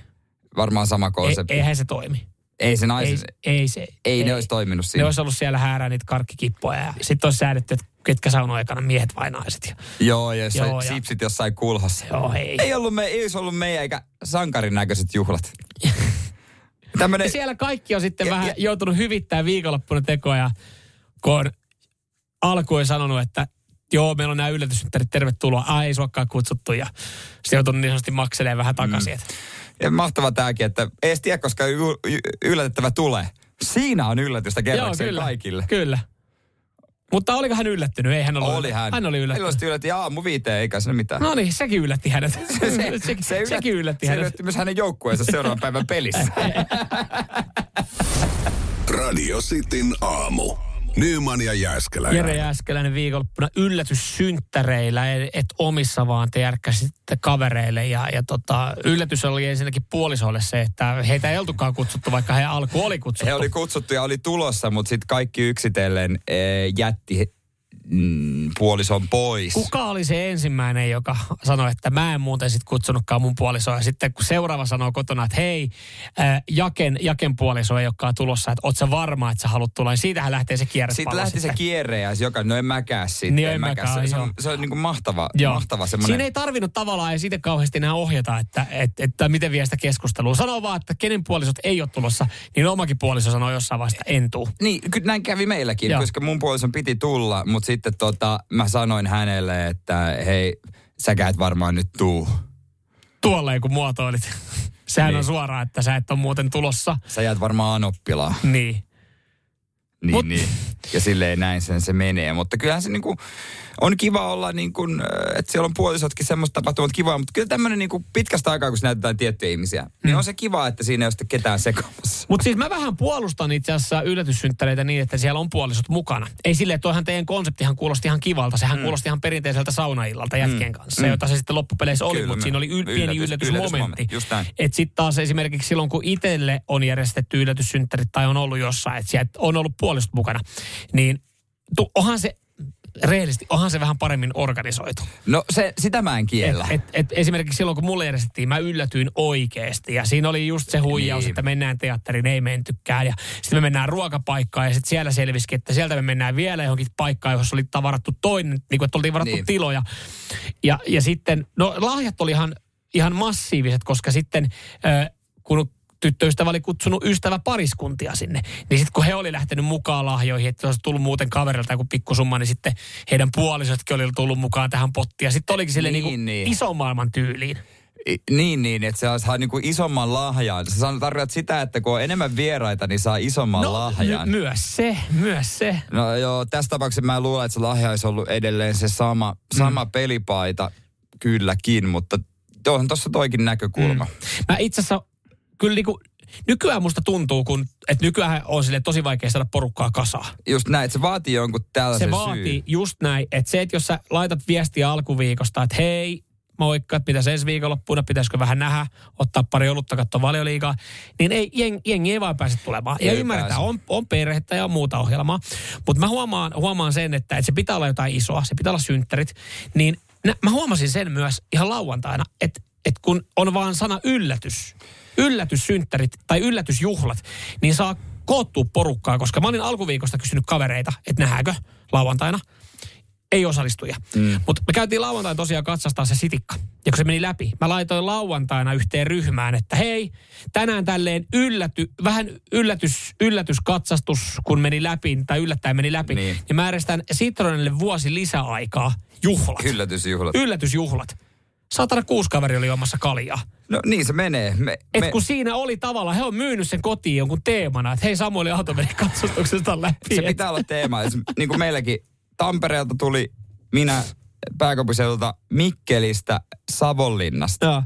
Varmaan sama Ei, konsepti. eihän se toimi. Ei se Ei, naisen, ei, ei, se, ei, ne olisi toiminut Ne siinä. olisi ollut siellä häärää niitä karkkikippoja ja sitten olisi säädetty, että ketkä saunoo aikana miehet vai naiset. Ja, Joo, ja jossain Joo, ja- sipsit jossain kulhassa. joo, ei. Ei ollut me, ei olisi ollut meidän eikä sankarin näköiset juhlat. <laughs> Tämmönen, Ja siellä kaikki on sitten Ja- vähän ja- joutunut hyvittämään viikonloppuna tekoja, kun on alkuun sanonut, että joo, meillä on nämä yllätysyttärit, tervetuloa. Ai, ei suokkaan kutsuttu ja sitten joutunut niin sanotusti makselemaan vähän takaisin. Mm. Ja mahtava tämäkin, että ei edes tiedä, koska y- y- yllätettävä tulee. Siinä on yllätystä Joo, kerrakseen kyllä. kaikille. Kyllä. Mutta oliko hän yllättynyt? Ei hän ollut. Oli hän. Hän oli yllättynyt. Iloisesti yllätti aamu viiteen, eikä se mitään. No niin, sekin yllätti hänet. <laughs> se, se, yllätti- sekin yllätti se hänet. yllätti myös hänen joukkueensa seuraavan päivän pelissä. <laughs> Radio Cityn aamu. Nyman ja Jääskeläinen. Jere Jääskeläinen viikonloppuna yllätyssynttäreillä, et omissa vaan te järkkäsitte kavereille. Ja, ja tota, yllätys oli ensinnäkin puolisoille se, että heitä ei oltukaan kutsuttu, vaikka he alku oli kutsuttu. He oli kutsuttu ja oli tulossa, mutta sitten kaikki yksitellen e, jätti mm, puolison pois. Kuka oli se ensimmäinen, joka sanoi, että mä en muuten sit kutsunutkaan mun puolisoa. Ja sitten kun seuraava sanoo kotona, että hei, äh, Jaken, Jaken puoliso ei olekaan tulossa, että oot sä varma, että sä haluat tulla, niin siitähän lähtee se kierre. Sitten lähti se kierre ja joka, no en mäkään sitten. Niin en en mäkään. mäkään, se, on, se on niin kuin mahtava, Joo. mahtava semmoinen. Siinä ei tarvinnut tavallaan ei siitä kauheasti enää ohjata, että, että, että miten vie sitä keskustelua. Sano vaan, että kenen puolisot ei ole tulossa, niin omakin puoliso sanoo jossain vaiheessa, että en tuu. Niin, kyllä näin kävi meilläkin, Joo. koska mun puolison piti tulla, mutta sitten tota, mä sanoin hänelle, että hei, säkään et varmaan nyt tuu. Tuolle kun muotoilit. Sehän Niin. on suoraan, että sä et ole muuten tulossa. Sä jäät varmaan anoppilaan. Niin. Niin, Mut- niin. Ja silleen näin sen se menee. Mutta kyllähän se niinku, on kiva olla niin kuin, että siellä on puolisotkin semmoista tapahtumat kivaa. Mutta kyllä tämmöinen niin pitkästä aikaa, kun näytetään tiettyjä ihmisiä, mm. niin on se kiva, että siinä ei ole sitten ketään sekaamassa. Mutta siis mä vähän puolustan itse asiassa yllätyssynttäreitä niin, että siellä on puolisot mukana. Ei silleen, että toihan teidän konseptihan kuulosti ihan kivalta. Sehän mm. kuulosti ihan perinteiseltä saunaillalta jätkien kanssa, Mm. jota se sitten loppupeleissä oli, mutta siinä oli yl- pieni yllätys- yllätysmomentti. yllätysmomentti, näin. Että sitten taas esimerkiksi silloin, kun itselle on järjestetty yllätyssynttärit tai on ollut jossain, että on ollut puolisot mukana, niin tu, onhan se rehellisesti, onhan se vähän paremmin organisoitu. No se, sitä mä en kiellä. Et, et, et esimerkiksi silloin, kun mulle järjestettiin, mä yllätyin oikeasti. Ja siinä oli just se huijaus, Niin. että mennään teatteriin, ei mentykään. Ja sitten me mennään ruokapaikkaan ja sitten siellä selvisikin, että sieltä me mennään vielä johonkin paikkaan, jossa oli varattu toinen, niin kuin, että oltiin varattu niin. tiloja. Ja, ja sitten, no lahjat oli ihan, ihan massiiviset, koska sitten äh, kun tyttöystävä oli kutsunut ystävä pariskuntia sinne. Niin sitten kun he oli lähtenyt mukaan lahjoihin, että olisi tullut muuten kaverilta joku pikkusumma, niin sitten heidän puolisotkin oli tullut mukaan tähän pottiin. Ja sitten olikin sille Niin, niin, niin, niin. ison maailman tyyliin. I- Niin, niin, että se saa niinku isomman lahjan. Se sanoo tarkoittaa sitä, että kun on enemmän vieraita, niin saa isomman lahjan. my- myös se, myös se. No joo, tässä tapauksessa mä luulen, että se lahja olisi ollut edelleen se sama, sama mm. pelipaita, kylläkin, mutta onhan tuossa toikin näkökulma. Mm. Mä itse asiassa, kyllä niinku, nykyään musta tuntuu, kun, että nykyään on sille tosi vaikea saada porukkaa kasaan. Just näin, että se vaatii jonkun tällaisen Se vaatii syyn. just näin, että se, että jos sä laitat viestiä alkuviikosta, että hei, moikka, että pitäisi ensi viikonloppuna, pitäisikö vähän nähdä, ottaa pari olutta, katsoa valioliigaa, niin ei, jeng, jengi ei vaan pääse tulemaan. Ja Ei ymmärretään, pääse. on, on perhettä ja muuta ohjelmaa. Mutta mä huomaan, huomaan sen, että, että se pitää olla jotain isoa, se pitää olla synttärit. Niin nä, mä huomasin sen myös ihan lauantaina, että, että kun on vaan sana yllätys, yllätyssynttärit tai yllätysjuhlat, niin saa koottua porukkaa, koska mä olin alkuviikosta kysynyt kavereita, että nähdäänkö lauantaina ei osallistuja. Mm. Mutta me käytiin lauantaina tosiaan katsastaa se sitikka. Ja kun se meni läpi, mä laitoin lauantaina yhteen ryhmään, että hei, tänään tälleen ylläty, vähän yllätys, yllätyskatsastus, kun meni läpi, tai yllättäen meni läpi, Niin. niin, niin mä järjestän Citronelle vuosi lisäaikaa juhlat. Yllätysjuhlat. Yllätysjuhlat. Satana kuusi kaveri oli omassa kaljaa. No niin se menee. Me, Et me, kun siinä oli tavallaan, he on myynyt sen kotiin jonkun teemana, että hei Samuelin auto meni katsastuksesta läpi. se pitää olla teema. Niin kuin meilläkin Tampereelta tuli minä pääkaupunkiseudulta Mikkelistä Savonlinnasta. Joo.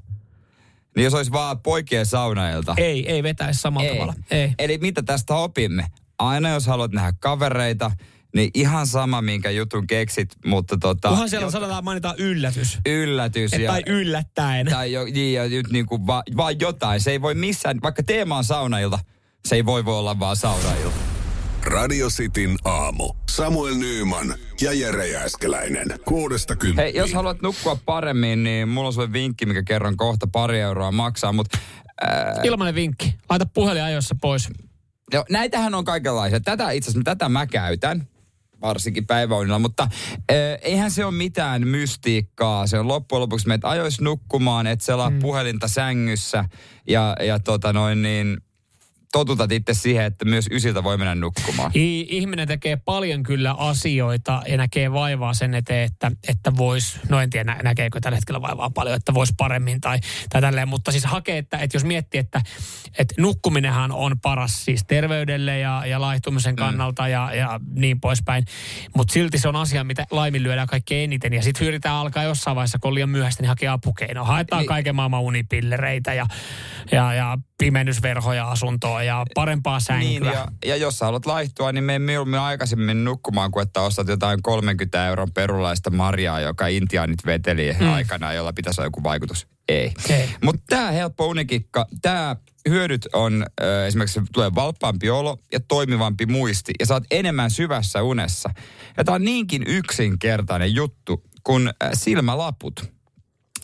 Niin jos olisi vaan poikien saunailta. Ei, ei vetäisi samalla tavalla. Ei. Eli mitä tästä opimme? Aina jos haluat nähdä kavereita, niin ihan sama minkä jutun keksit, mutta tota... Kunhan siellä jo- sanotaan, mainitaan yllätys. yllätys Et, ja, tai yllättäen. tai jo, niin, ja nyt niin kuin va, vaan jotain. Se ei voi missään, vaikka teema on saunailta, se ei voi, voi olla vaan saunailta. Radio Cityn aamu. Samuel Nyyman ja Jere Jääskeläinen. Kuudesta kymppiin. Hei, jos haluat nukkua paremmin, niin mulla on sulle vinkki, mikä kerron kohta pari euroa maksaa, mutta ää, Ilmainen vinkki. Laita puhelin ajoissa pois. jo, näitähän on kaikenlaisia. Tätä itse asiassa, tätä mä käytän varsinkin päiväunilla, mutta äh, eihän se ole mitään mystiikkaa. Se on loppujen lopuksi, että ajois nukkumaan, että selaa mm. puhelinta sängyssä ja, ja tota noin niin, totutat itse siihen, että myös ysiltä voi mennä nukkumaan. I, ihminen tekee paljon kyllä asioita ja näkee vaivaa sen eteen, että, että vois, no en tiedä nä- näkeekö tällä hetkellä vaivaa paljon, että voisi paremmin tai, tai tälleen, mutta siis hakee, että, että jos miettii, että, että nukkuminenhan on paras siis terveydelle ja, ja laihtumisen kannalta ja, ja niin poispäin, mutta silti se on asia, mitä laiminlyödään kaikkein eniten ja sitten yritetään alkaa jossain vaiheessa, kun on liian myöhäistä, niin hakee apukeinoa. Haetaan niin. kaiken maailman unipillereitä ja, ja, ja pimennysverhoja asuntoon ja parempaa sänkyä. Niin, ja, ja jos sä haluat laihtua, niin me mieluummin aikaisemmin nukkumaan, kuin että ostat jotain 30 euron perulaista marjaa, joka intiaanit veteli mm. aikana, jolla pitäisi olla joku vaikutus. Ei. Ei. Mutta tämä helppo unikikka, tämä hyödyt on ö, esimerkiksi tulee valppaampi olo ja toimivampi muisti ja saat enemmän syvässä unessa. Ja tämä on niinkin yksinkertainen juttu kuin silmälaput.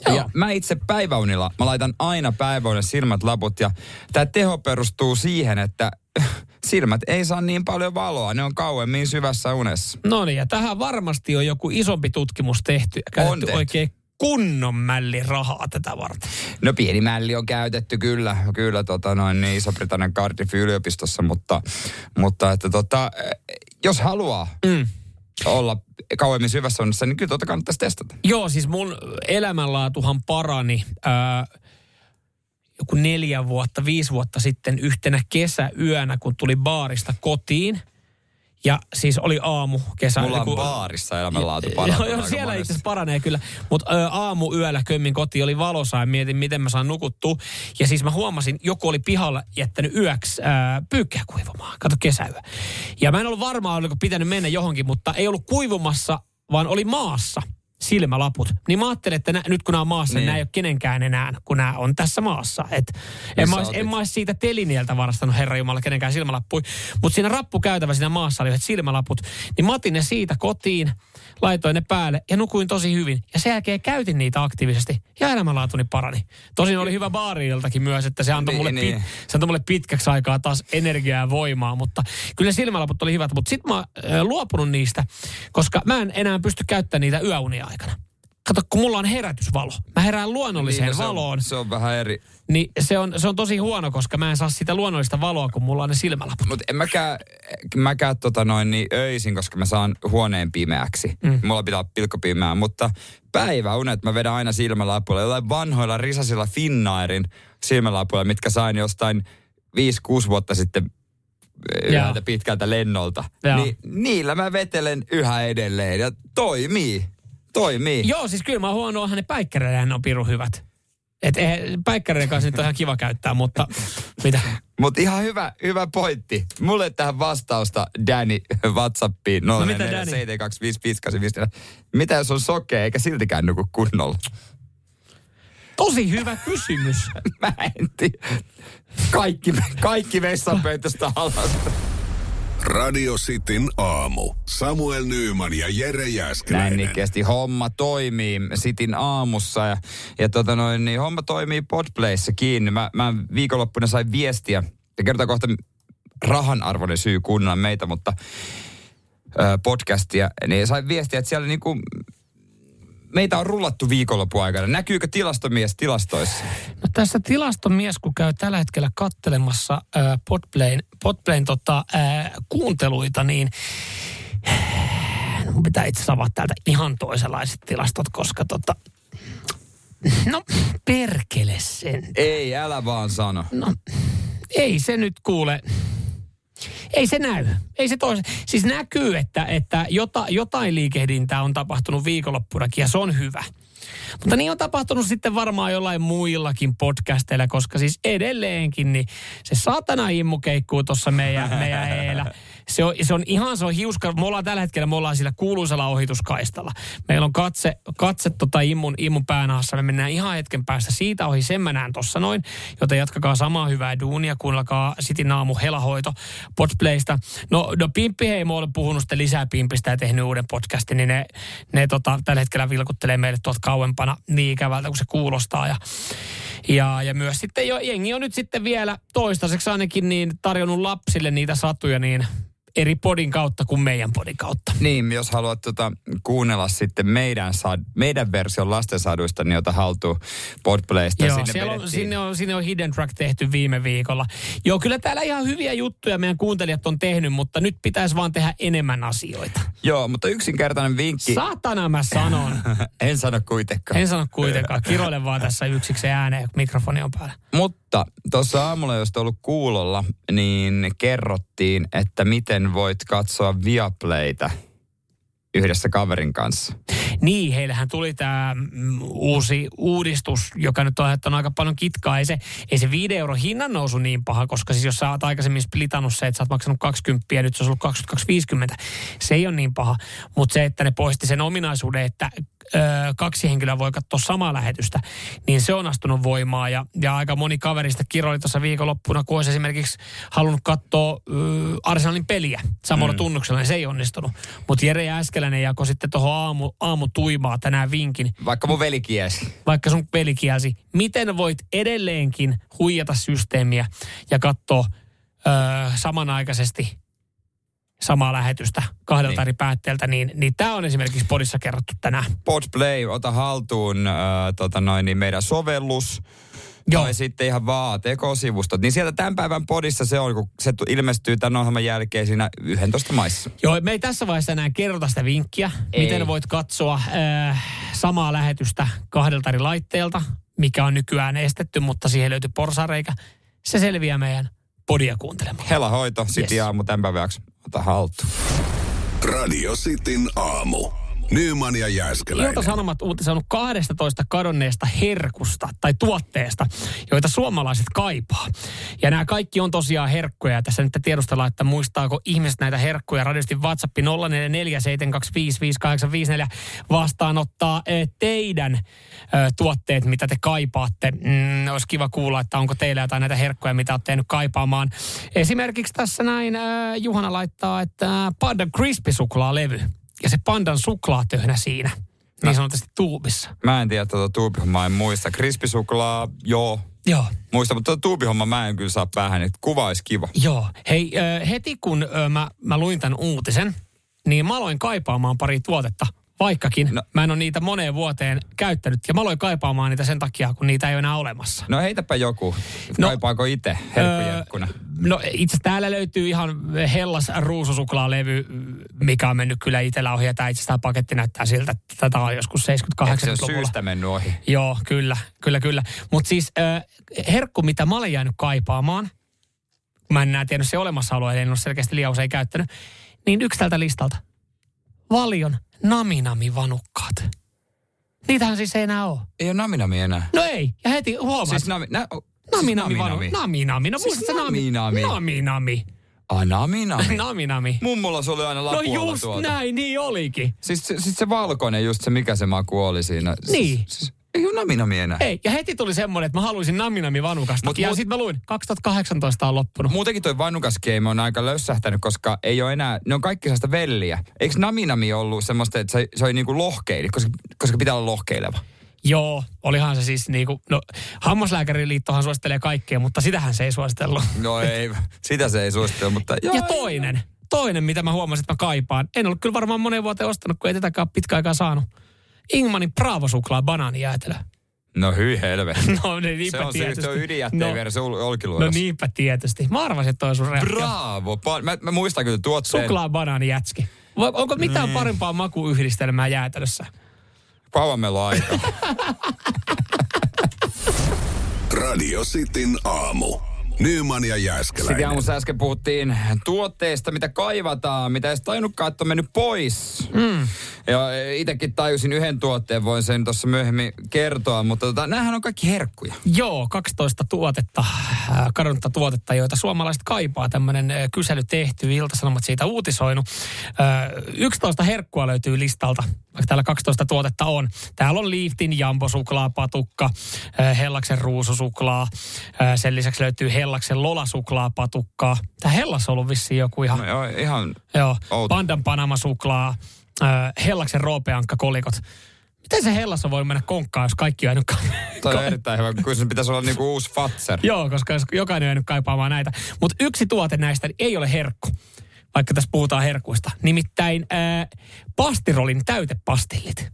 Joo. Ja mä itse päiväunilla, mä laitan aina päiväunille silmät laput ja tämä teho perustuu siihen, että <laughs> silmät ei saa niin paljon valoa, ne on kauemmin syvässä unessa. No niin, ja tähän varmasti on joku isompi tutkimus tehty ja käytetty tehty. oikein kunnon mälli rahaa tätä varten. No pieni mälli on käytetty kyllä, kyllä tota noin niin Iso-Britannian Cardiffin yliopistossa, mutta, mutta että tota, eh, jos haluaa Mm. Olla kauemmin syvässä unessa, niin kyllä tota kannattaisi testata. Joo, siis mun elämänlaatuhan parani ää, joku neljä vuotta, viisi vuotta sitten yhtenä kesäyönä, kun tuli baarista kotiin. Ja siis oli aamu, kesä. Mulla on joku- baarissa elämänlaatu Joo, parantunut <laughs> joo aika siellä itse asiassa paranee kyllä. Mutta aamu yöllä kömmin kotiin oli valosaa ja mietin, miten mä saan nukuttua. Ja siis mä huomasin, joku oli pihalla jättänyt yöksi ää, pyykkää kuivumaan. Kato kesäyö. Ja mä en ollut varma, oliko pitänyt mennä johonkin, mutta ei ollut kuivumassa, vaan oli maassa silmälaput. Niin mä ajattelin, että nä, nyt kun nämä on maassa, niin. Niin. nämä ei ole kenenkään enää, kun nämä on tässä maassa. Et en, mä ois, otit? en mä ois siitä telineeltä varastanut Herra Jumala kenenkään silmälappui. Mutta siinä rappukäytävä siinä maassa oli yhdet silmälaput. Niin mä otin ne siitä kotiin, laitoin ne päälle ja nukuin tosi hyvin. Ja sen jälkeen käytin niitä aktiivisesti ja elämänlaatuni parani. Tosin oli hyvä baariiltakin myös, että se antoi, Niin, mulle, niin. pit, se antoi mulle pitkäksi aikaa taas energiaa ja voimaa. Mutta kyllä silmälaput oli hyvät. Mutta sitten mä oon luopunut niistä, koska mä en enää pysty käyttämään niitä yöunia aikana. Kato, kun mulla on herätysvalo. Mä herään luonnolliseen Niin, no se on- valoon. Se on vähän eri. Niin se on, se on tosi huono, koska mä en saa sitä luonnollista valoa, kun mulla on ne silmälaput. Mutta en mäkään, mäkään tota noin niin öisin, koska mä saan huoneen pimeäksi. Mm. Mulla pitää olla pilkkopimeää, mutta päiväunet mä vedän aina silmälapuilla. Jollain vanhoilla risasilla Finnairin silmälapuilla, mitkä sain jostain 5-6 vuotta sitten yhdeltä pitkältä lennolta. Niin niillä mä vetelen yhä edelleen ja toimii. Toimii. Joo, siis kyllä mä huono, onhan ne päikkäreiden on pirun hyvät. Et eihän päikkäreiden kanssa nyt on ihan kiva käyttää, mutta <laughs> mitä? Mutta ihan hyvä, hyvä pointti. Mulle tähän vastausta Danny WhatsAppiin No mitä, Danny? 047255854. Mitä jos on sokea eikä siltikään nuku kunnolla? Tosi hyvä kysymys. <laughs> Mä en tiedä. Kaikki, kaikki vessanpöytästä alas. Radio Cityn aamu. Samuel Nyyman ja Jere Näin Jäskeläinen. nikkeesti homma toimii Sitin aamussa ja, ja tota noin, niin homma toimii Podplayssa kiinni. Mä, mä viikonloppuna sain viestiä ja kertaan kohta rahan arvoinen syy kuunnella meitä, mutta podcastia, niin sain viestiä, että siellä niinku, meitä on rullattu viikonlopun aikana. Näkyykö tilastomies tilastoissa? No tässä tilastomies, kun käy tällä hetkellä kattelemassa äh, Podplayn, Podplayn tota, äh, kuunteluita, niin mun pitää itse asiassa avata täältä ihan toisenlaiset tilastot, koska tota, no perkele sen. Ei, älä vaan sano. No, ei se nyt kuule. Ei se näy. Ei se tois. Siis näkyy, että, että jota, jotain liikehdintää on tapahtunut viikonloppunakin ja se on hyvä. Mutta niin on tapahtunut sitten varmaan jollain muillakin podcasteilla, koska siis edelleenkin niin se saatana immu keikkuu tuossa meidän, meidän eellä. <laughs> Se on, se on ihan, se on hiuska. Me ollaan tällä hetkellä, me ollaan sillä kuuluisella ohituskaistalla. Meillä on katse, katse tota immun, immun päänahassa. Me mennään ihan hetken päästä siitä ohi, sen mä näen tossa noin. Joten jatkakaa samaa hyvää duunia, kuunnelkaa Sitin aamu helahoito Podplaysta. No, no Pimppiheimo on puhunut sitten lisää Pimpistä ja tehnyt uuden podcastin, niin ne, ne tota, tällä hetkellä vilkuttelee meille tuolta kauempana niin ikävältä kuin se kuulostaa. Ja, ja, ja myös sitten jo, jengi on nyt sitten vielä toistaiseksi ainakin niin tarjonnut lapsille niitä satuja niin eri podin kautta kuin meidän podin kautta. Niin, jos haluat tota, kuunnella sitten meidän, sad, meidän version lastensaduista, niin ota haltuun Podplaysta. Joo, Sinne on, vedettiin- sinne, on, sinne on Hidden Track tehty viime viikolla. Joo, kyllä täällä ihan hyviä juttuja meidän kuuntelijat on tehnyt, mutta nyt pitäisi vaan tehdä enemmän asioita. Joo, mutta yksinkertainen vinkki. Saatana mä sanon. <laughs> en sano kuitenkaan. En sano kuitenkaan. Kiroile vaan tässä yksiksi ääneen, kun mikrofoni on päällä. Mutta tuossa aamulla, jos olet ollut kuulolla, niin kerrottiin, että miten voit katsoa Viaplaytä yhdessä kaverin kanssa. Niin, heillähän tuli tämä mm, uusi uudistus, joka nyt on aiheuttanut aika paljon kitkaa. Ei se, ei se 5 euro hinnan nousu niin paha, koska siis jos sä oot aikaisemmin splitannut se, että sä oot maksanut 20 ja nyt se on ollut 22,50, se ei ole niin paha. Mutta se, että ne poisti sen ominaisuuden, että ö, kaksi henkilöä voi katsoa samaa lähetystä, niin se on astunut voimaa. Ja, ja aika moni kaverista kiroili tuossa viikonloppuna, kun olisi esimerkiksi halunnut katsoa ö, Arsenalin peliä samalla mm. tunnuksella, niin se ei onnistunut. Mutta Jere Jääskeläinen jako sitten tuohon aamu, aamu tuimaa tänään vinkin. Vaikka mun veli kiesi. Vaikka sun veli kielsi. Miten voit edelleenkin huijata systeemiä ja katsoa ö, samanaikaisesti samaa lähetystä kahdelta Niin. eri päätteeltä, niin, niin tämä on esimerkiksi podissa kerrottu tänään. Podplay, ota haltuun äh, tota noin, niin meidän sovellus. Joo. Tai sitten ihan vaan tekosivustot. Niin sieltä tämän päivän podissa se on, kun se ilmestyy tämän ohjelman jälkeen siinä 11 maissa. Joo, me ei tässä vaiheessa enää kerrota sitä vinkkiä, Ei. miten voit katsoa äh, samaa lähetystä kahdelta eri laitteelta, mikä on nykyään estetty, mutta siihen löytyy porsareikä. Se selviää meidän podia kuuntelemalla. Hela hoito, Yes. yes. aamu tämän päiväksi. Ota haltuun. Radio Cityn aamu. Nyman ja Jääskeläinen. Ilta-Sanomat uutisoinut 12 kadonneesta herkusta tai tuotteesta, joita suomalaiset kaipaa. Ja nämä kaikki on tosiaan herkkuja. Tässä nyt tiedustellaan, että muistaako ihmiset näitä herkkuja. Radiosti WhatsApp 0447255854 vastaanottaa eh, teidän eh, tuotteet, mitä te kaipaatte. Mm, olisi kiva kuulla, että onko teillä jotain näitä herkkuja, mitä olette tehnyt kaipaamaan. Esimerkiksi tässä näin eh, Juhana laittaa, että Panda Crispy suklaalevy ja se pandan suklaatöhnä siinä, niin sanotusti tuubissa. Mä en tiedä tuota tuubihommaa, en muista. Krispisuklaa, joo. Joo. Muista, mutta tuota tuubihomma mä en kyllä saa päähän, että kuva olisi kiva. Joo. Hei, heti kun mä, mä luin tämän uutisen, niin mä aloin kaipaamaan pari tuotetta. Vaikkakin no. Mä en ole niitä moneen vuoteen käyttänyt. Ja mä aloin kaipaamaan niitä sen takia, kun niitä ei ole enää olemassa. No heitäpä joku. No. Kaipaako itse herkkujerkkuna? Öö, no itse täällä löytyy ihan Hellas ruususuklaalevy, mikä on mennyt kyllä itsellä ohi. Ja tämä itse asiassa tämä paketti näyttää siltä, että tätä on joskus Eikö se ole 70-80-luvulla. syystä mennyt ohi? Joo, kyllä, kyllä, kyllä. Mutta siis äh, herkku, mitä mä olen jäänyt kaipaamaan, mä en enää tiennyt se olemassaoloa, eli en ole selkeästi liian usein käyttänyt, niin yksi tältä listalta. Valion naminami-vanukkaat. Niitähän siis ei enää ole. Ei ole naminami enää. No ei, ja heti huomaat. Siis nami, nä, naminami, siis vanu, naminami. No Siis naminami. Naminami. Ah, naminami. <laughs> Naminami. Mummolla se oli aina No lapualla just tuolta. näin, niin olikin. Siis, se- siis se valkoinen, just se mikä se maku oli siinä. Niin. Siis, siis, ei ole naminami enää. Ei, ja heti tuli semmoinen, että mä haluaisin naminami vanukasta. Mut ja mut- sitten mä luin, 2018 on loppunut. Muutenkin toi vannukas game on aika lössähtänyt, koska ei ole enää, ne on kaikki sellaista velliä. Eikö naminami ollut semmoista, että se, se oli niinku lohkeili, koska, koska pitää olla lohkeileva? Joo, olihan se siis niinku, no hammaslääkäriliittohan suosittelee kaikkea, mutta sitähän se ei suositellut. No ei, sitä se ei suosittele, mutta joo. ja toinen, toinen, mitä mä huomasin, että mä kaipaan. En ollut kyllä varmaan moneen vuoteen ostanut, kun ei tätäkään ole pitkä aikaa saanut. Ingmanin Bravo-suklaa banaanijäätelö. No hyi helvetti. <laughs> No niin, niinpä Se on, se, tietysti. se on ydinjätteen no, verran ol, no olkiluodossa. niinpä tietysti. Mä arvasin, että toi on sun reaktio. Bravo. Pa- mä, mä, muistan kyllä tuotteen. Suklaa banaanijätski. Vai Onko mitään Niin. parempaa makuyhdistelmää jäätelössä? Pauvamelo aika. <laughs> Radio Cityn aamu. Nyman ja Sitten Jääskeläinen. aamussa äsken puhuttiin tuotteista, mitä kaivataan, mitä ei edes tajunnutkaan, että on mennyt pois. Mm. Ja itsekin tajusin yhden tuotteen, voin sen tuossa myöhemmin kertoa, mutta tota, näähän on kaikki herkkuja. Joo, 12 tuotetta, äh, kadonnutta tuotetta, joita suomalaiset kaipaa. Tämmöinen äh, kysely tehty, Ilta-Sanomat siitä uutisoinut. Äh, 11 herkkua löytyy listalta, täällä 12 tuotetta on. Täällä on Liiftin jambosuklaapatukka, äh, Hellaksen ruususuklaa. Äh, sen lisäksi löytyy Hellaksen lolasuklaapatukkaa. Tämä Hellas on ollut vissiin joku ihan... No, joo, ihan Joo, Outo. Pandan Panama-suklaa, äh, Hellaksen roopeankka-kolikot. Miten se Hellas on voi mennä konkkaan, jos kaikki on jäänyt ka- <laughs> toi on erittäin hyvä, kun sen pitäisi olla niinku uusi Fatser. Joo, koska jokainen on jäänyt kaipaamaan näitä. Mutta yksi tuote näistä ei ole herkku, vaikka tässä puhutaan herkuista. Nimittäin ää, pastirolin täytepastillit.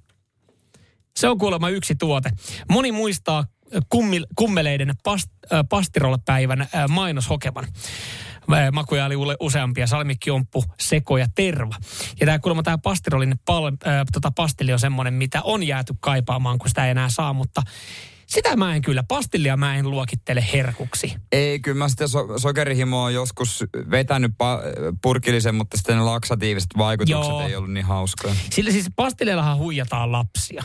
Se on kuulemma yksi tuote. Moni muistaa kummil, kummeleiden past, äh, pastirolle-päivän äh, mainoshokeman. Makuja oli useampia, salmikkijomppu, seko ja terva. Ja tämä kuulemma tämä pastirolin pal, äh, tota pastilli on semmoinen, mitä on jääty kaipaamaan, kun sitä ei enää saa, mutta sitä mä en kyllä, pastillia mä en luokittele herkuksi. Ei, kyllä mä sitä so- sokerihimoa on joskus vetänyt pa- purkillisen, mutta sitten ne laksatiiviset vaikutukset Joo. ei ollut niin hauskoja. Sillä siis pastillellahan huijataan lapsia.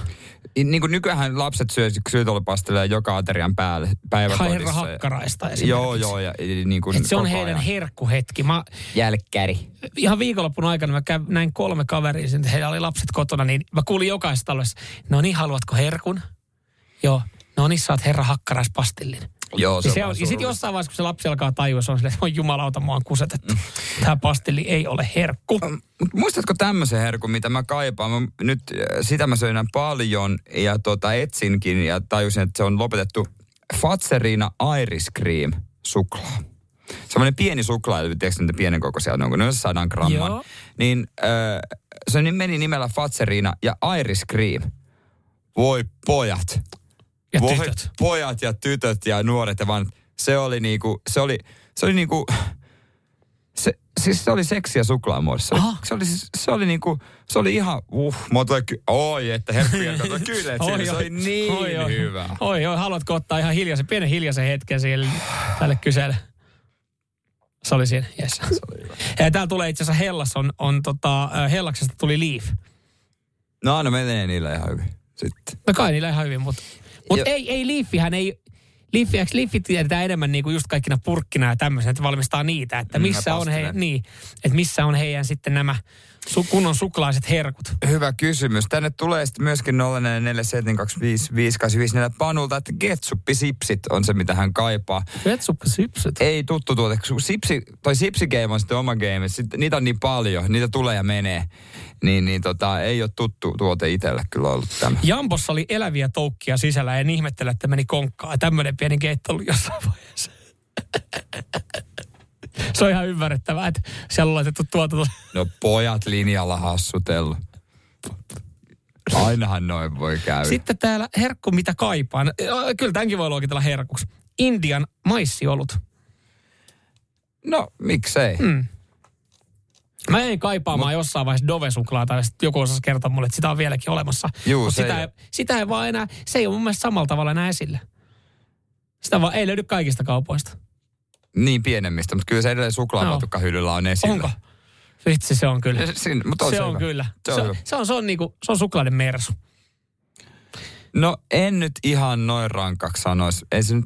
Niin kuin nykyään lapset syö syytolipastilleja joka aterian päälle päiväkodissa. Herra hakkaraista esimerkiksi. Joo, joo, ja niin kuin Et se on heidän ajan. herkkuhetki. Mä Jälkkäri. ihan viikonloppun aikana mä kävin, näin kolme kaveria, sen, heillä oli lapset kotona, niin mä kuulin jokaisessa talossa, no niin, haluatko herkun? Joo, no niin, saat herra hakkaraispastillin. Joo, Ja, se on, ja sitten jossain vaiheessa, kun se lapsi alkaa tajua, se on silleen, että jumalauta, mua on kusetettu. Tämä pastilli ei ole herkku. Mut muistatko tämmöisen herkun, mitä mä kaipaan? Mä, nyt äh, sitä mä söin paljon ja tota, etsinkin ja tajusin, että se on lopetettu. Fatserina Iris Cream suklaa. Semmoinen pieni suklaa, tiedätkö niitä pienen kokoisia, ne on noin 100 gramman. Joo. Niin äh, se ni- meni nimellä Fatserina ja Iris Cream. Voi pojat. Ja Voi tytöt. pojat ja tytöt ja nuoret ja vaan se oli niinku, se oli, se oli niinku, se, siis se oli seksiä suklaamuodossa. Aha. Se oli, siis, se oli niinku, se oli ihan, uh, mä otin, ky- oi, että herkkuja kato <laughs> kyyleet siinä, se oli niin oi, oi. hyvä. Oi, oi, haluatko ottaa ihan hiljaisen, pienen hiljaisen hetken siellä tälle kyselle? Se oli siinä, yes. Ja täällä tulee itse asiassa Hellas, on, on tota, äh, Hellaksesta tuli Leaf. No aina menee niillä ihan hyvin. Sitten. No kai niillä ihan hyvin, mutta mut Jo- ei, ei Leafihän ei, Leafiäks Leafi tiedetään enemmän niinku just kaikkina purkkina ja tämmöisenä, että valmistaa niitä, että missä on, he, niin, että missä on heidän sitten nämä su, kunnon suklaiset herkut. Hyvä kysymys. Tänne tulee sitten myöskin 0447255854 Panulta, että ketsuppisipsit on se, mitä hän kaipaa. Vetsuppa sypsyt. Ei tuttu tuote. Sipsi, toi sipsi game on sitten oma game. Sitten, niitä on niin paljon, niitä tulee ja menee. Niin, niin tota, ei ole tuttu tuote itselle kyllä ollut tämä. Jambossa oli eläviä toukkia sisällä ja en ihmettele, että meni konkkaan. Tämmöinen pieni keitto oli jossain vaiheessa. Se on ihan ymmärrettävää, että siellä on laitettu tuotanto. No pojat linjalla hassutellut. Ainahan noin voi käydä. Sitten täällä herkku, mitä kaipaan. Kyllä tämänkin voi luokitella herkuksi. Indian maissiolut. No, miksei. Mm. Mä jäin kaipaamaan jossain vaiheessa Dove-suklaata sitten joku osasi kertoa mulle, että sitä on vieläkin olemassa. Juu, Mut se sitä, ei sitä ei vaan enää, se ei ole mun mielestä samalla tavalla enää esillä. Sitä vaan ei löydy kaikista kaupoista. Niin pienemmistä, mutta kyllä se edelleen suklaapatukkahyllyllä on esillä. Onko? Vitsi, se on kyllä. Ja Siinä, mutta on se se on hyvä. kyllä. Se on se, on, se, on, se, on niinku, se on suklainen mersu. No en nyt ihan noin rankaksi sanoisi. Ei se nyt...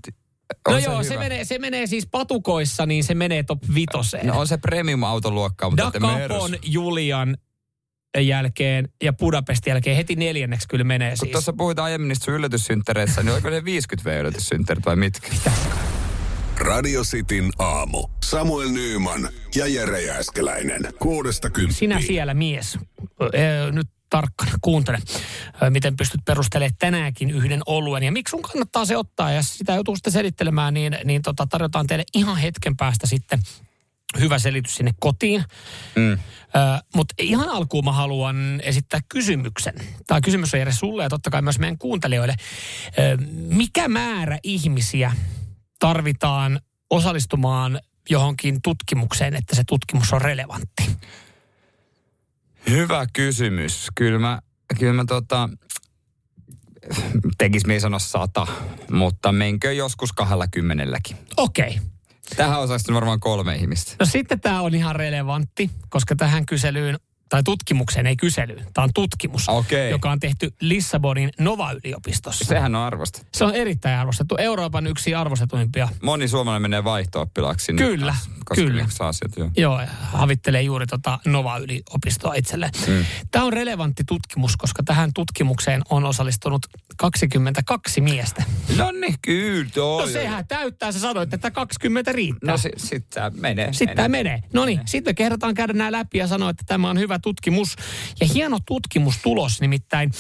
On no se joo, se menee, se menee siis patukoissa, niin se menee top vitoseen. No on se premium-autoluokkaa, mutta Da Capon. Julian jälkeen ja Budapestin jälkeen heti neljänneksi kyllä menee Kun siis. tuossa puhuit aiemmin niistä yllätyssynttäreissä, niin oliko ne 50 v yllätyssynttärit vai mitkä? Radio Cityn aamu. Samuel Nyyman ja Jere Jääskeläinen. Kuudesta kymppiin. Sinä siellä mies. Ö, Nyt tarkkana kuuntele, miten pystyt perustelemaan tänäänkin yhden oluen. Ja miksi sun kannattaa se ottaa, ja sitä joutuu sitten selittelemään, niin, niin tota, tarjotaan teille ihan hetken päästä sitten hyvä selitys sinne kotiin. Mm. Mutta ihan alkuun mä haluan esittää kysymyksen. Tämä kysymys on Jere sulle ja totta kai myös meidän kuuntelijoille. Ö, mikä määrä ihmisiä tarvitaan osallistumaan johonkin tutkimukseen, että se tutkimus on relevantti? Hyvä kysymys. Kyllä mä, kyllä mä tota, tekis me ei sano sata, mutta menkö joskus kahdella kymmenelläkin. Okei. Okay. Tähän osallistunut varmaan kolme ihmistä. No sitten tämä on ihan relevantti, koska tähän kyselyyn, tai tutkimukseen, ei kyselyyn, tämä on tutkimus, Okei. joka on tehty Lissabonin Nova-yliopistossa. Sehän on arvostettu. Se on erittäin arvostettu. Euroopan yksi arvostetuimpia Moni suomalainen menee vaihto-oppilaaksi. Kyllä, koska kyllä. saa sieltä, joo. Joo, havittelee juuri tota Nova-yliopistoa itselleen. Mm. Tämä on relevantti tutkimus, koska tähän tutkimukseen on osallistunut 22 miestä. No niin, kyllä. Toi, No sehän täyttää, sä sanoit, että 20 riittää. No sitten sit tää menee. Sitten tämä menee. No niin, sitten me kehdataan käydä nämä läpi ja sanoa, että tämä on hyvä tutkimus. Ja hieno tutkimustulos nimittäin.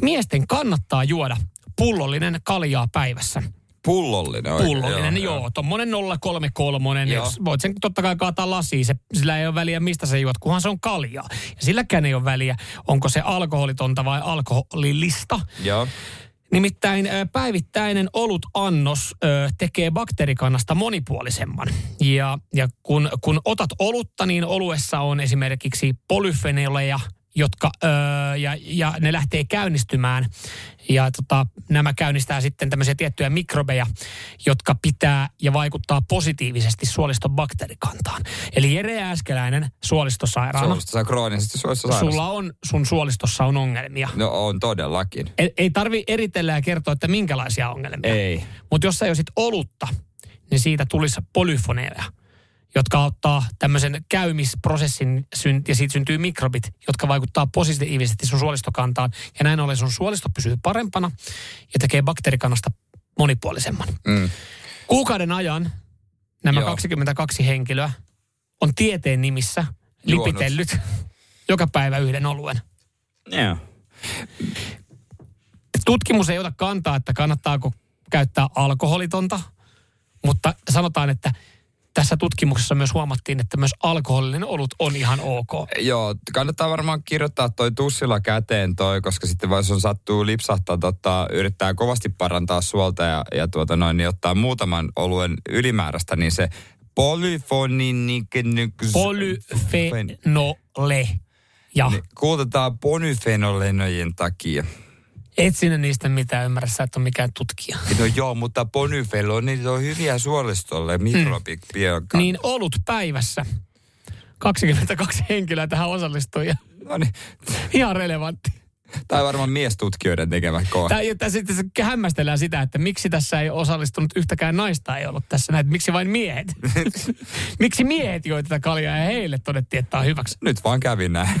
Miesten kannattaa juoda pullollinen kaljaa päivässä. Pullollinen. oikein, Pullollinen, joo. joo. Tommonen 033. Joo. Voit sen totta kai kaataa lasiin. Se, sillä ei ole väliä, mistä se juot, kunhan se on kaljaa. Ja silläkään ei ole väliä, onko se alkoholitonta vai alkoholilista. Joo. Nimittäin päivittäinen olutannos ö, tekee bakteerikannasta monipuolisemman. Ja, ja kun, kun otat olutta, niin oluessa on esimerkiksi polyfenoleja jotka, öö, ja, ja ne lähtee käynnistymään. Ja tota, nämä käynnistää sitten tämmöisiä tiettyjä mikrobeja, jotka pitää ja vaikuttaa positiivisesti suoliston bakteerikantaan. Eli Jere Äskeläinen suolistosairaana. Suolistossa kroonisesti suolistosairaus. Sulla on, sun suolistossa on ongelmia. No on todellakin. Ei, ei tarvi eritellä ja kertoa, että minkälaisia ongelmia. Ei. Mutta jos sä josit olutta, niin siitä tulisi polyfoneja, jotka auttaa tämmöisen käymisprosessin ja siitä syntyy mikrobit, jotka vaikuttaa positiivisesti sun suolistokantaan. Ja näin ollen sun suolisto pysyy parempana ja tekee bakteerikannasta monipuolisemman. Mm. Kuukauden ajan nämä Joo. 22 henkilöä on tieteen nimissä Juonut. lipitellyt joka päivä yhden oluen. Joo. Tutkimus ei ota kantaa, että kannattaako käyttää alkoholitonta, mutta sanotaan, että tässä tutkimuksessa myös huomattiin, että myös alkoholinen olut on ihan ok. Joo, kannattaa varmaan kirjoittaa toi tussilla käteen toi, koska sitten jos on sattuu lipsahtaa, tota, yrittää kovasti parantaa suolta ja, ja tuota noin, niin ottaa muutaman oluen ylimääräistä, niin se polyfoninikynyks... Polyfenole. Ja Niin, kuulutetaan ponyfenolenojen takia. Et sinä niistä mitään ymmärrä, sä et ole mikään tutkija. <laughs> No joo, mutta ponyfenolonit on hyviä suolistolle, mikrobiokan. Niin olut päivässä. 22 henkilöä tähän osallistui ja No niin, ihan relevantti. tai varmaan miestutkijoiden tekemä koe. Tää sitten se hämmästellään sitä, että miksi tässä ei osallistunut yhtäkään naista ei ollut tässä näin, miksi vain miehet? <laughs> miksi miehet joi tätä kaljaa ja heille todettiin, että tämä on hyväksi? Nyt vaan kävin näin.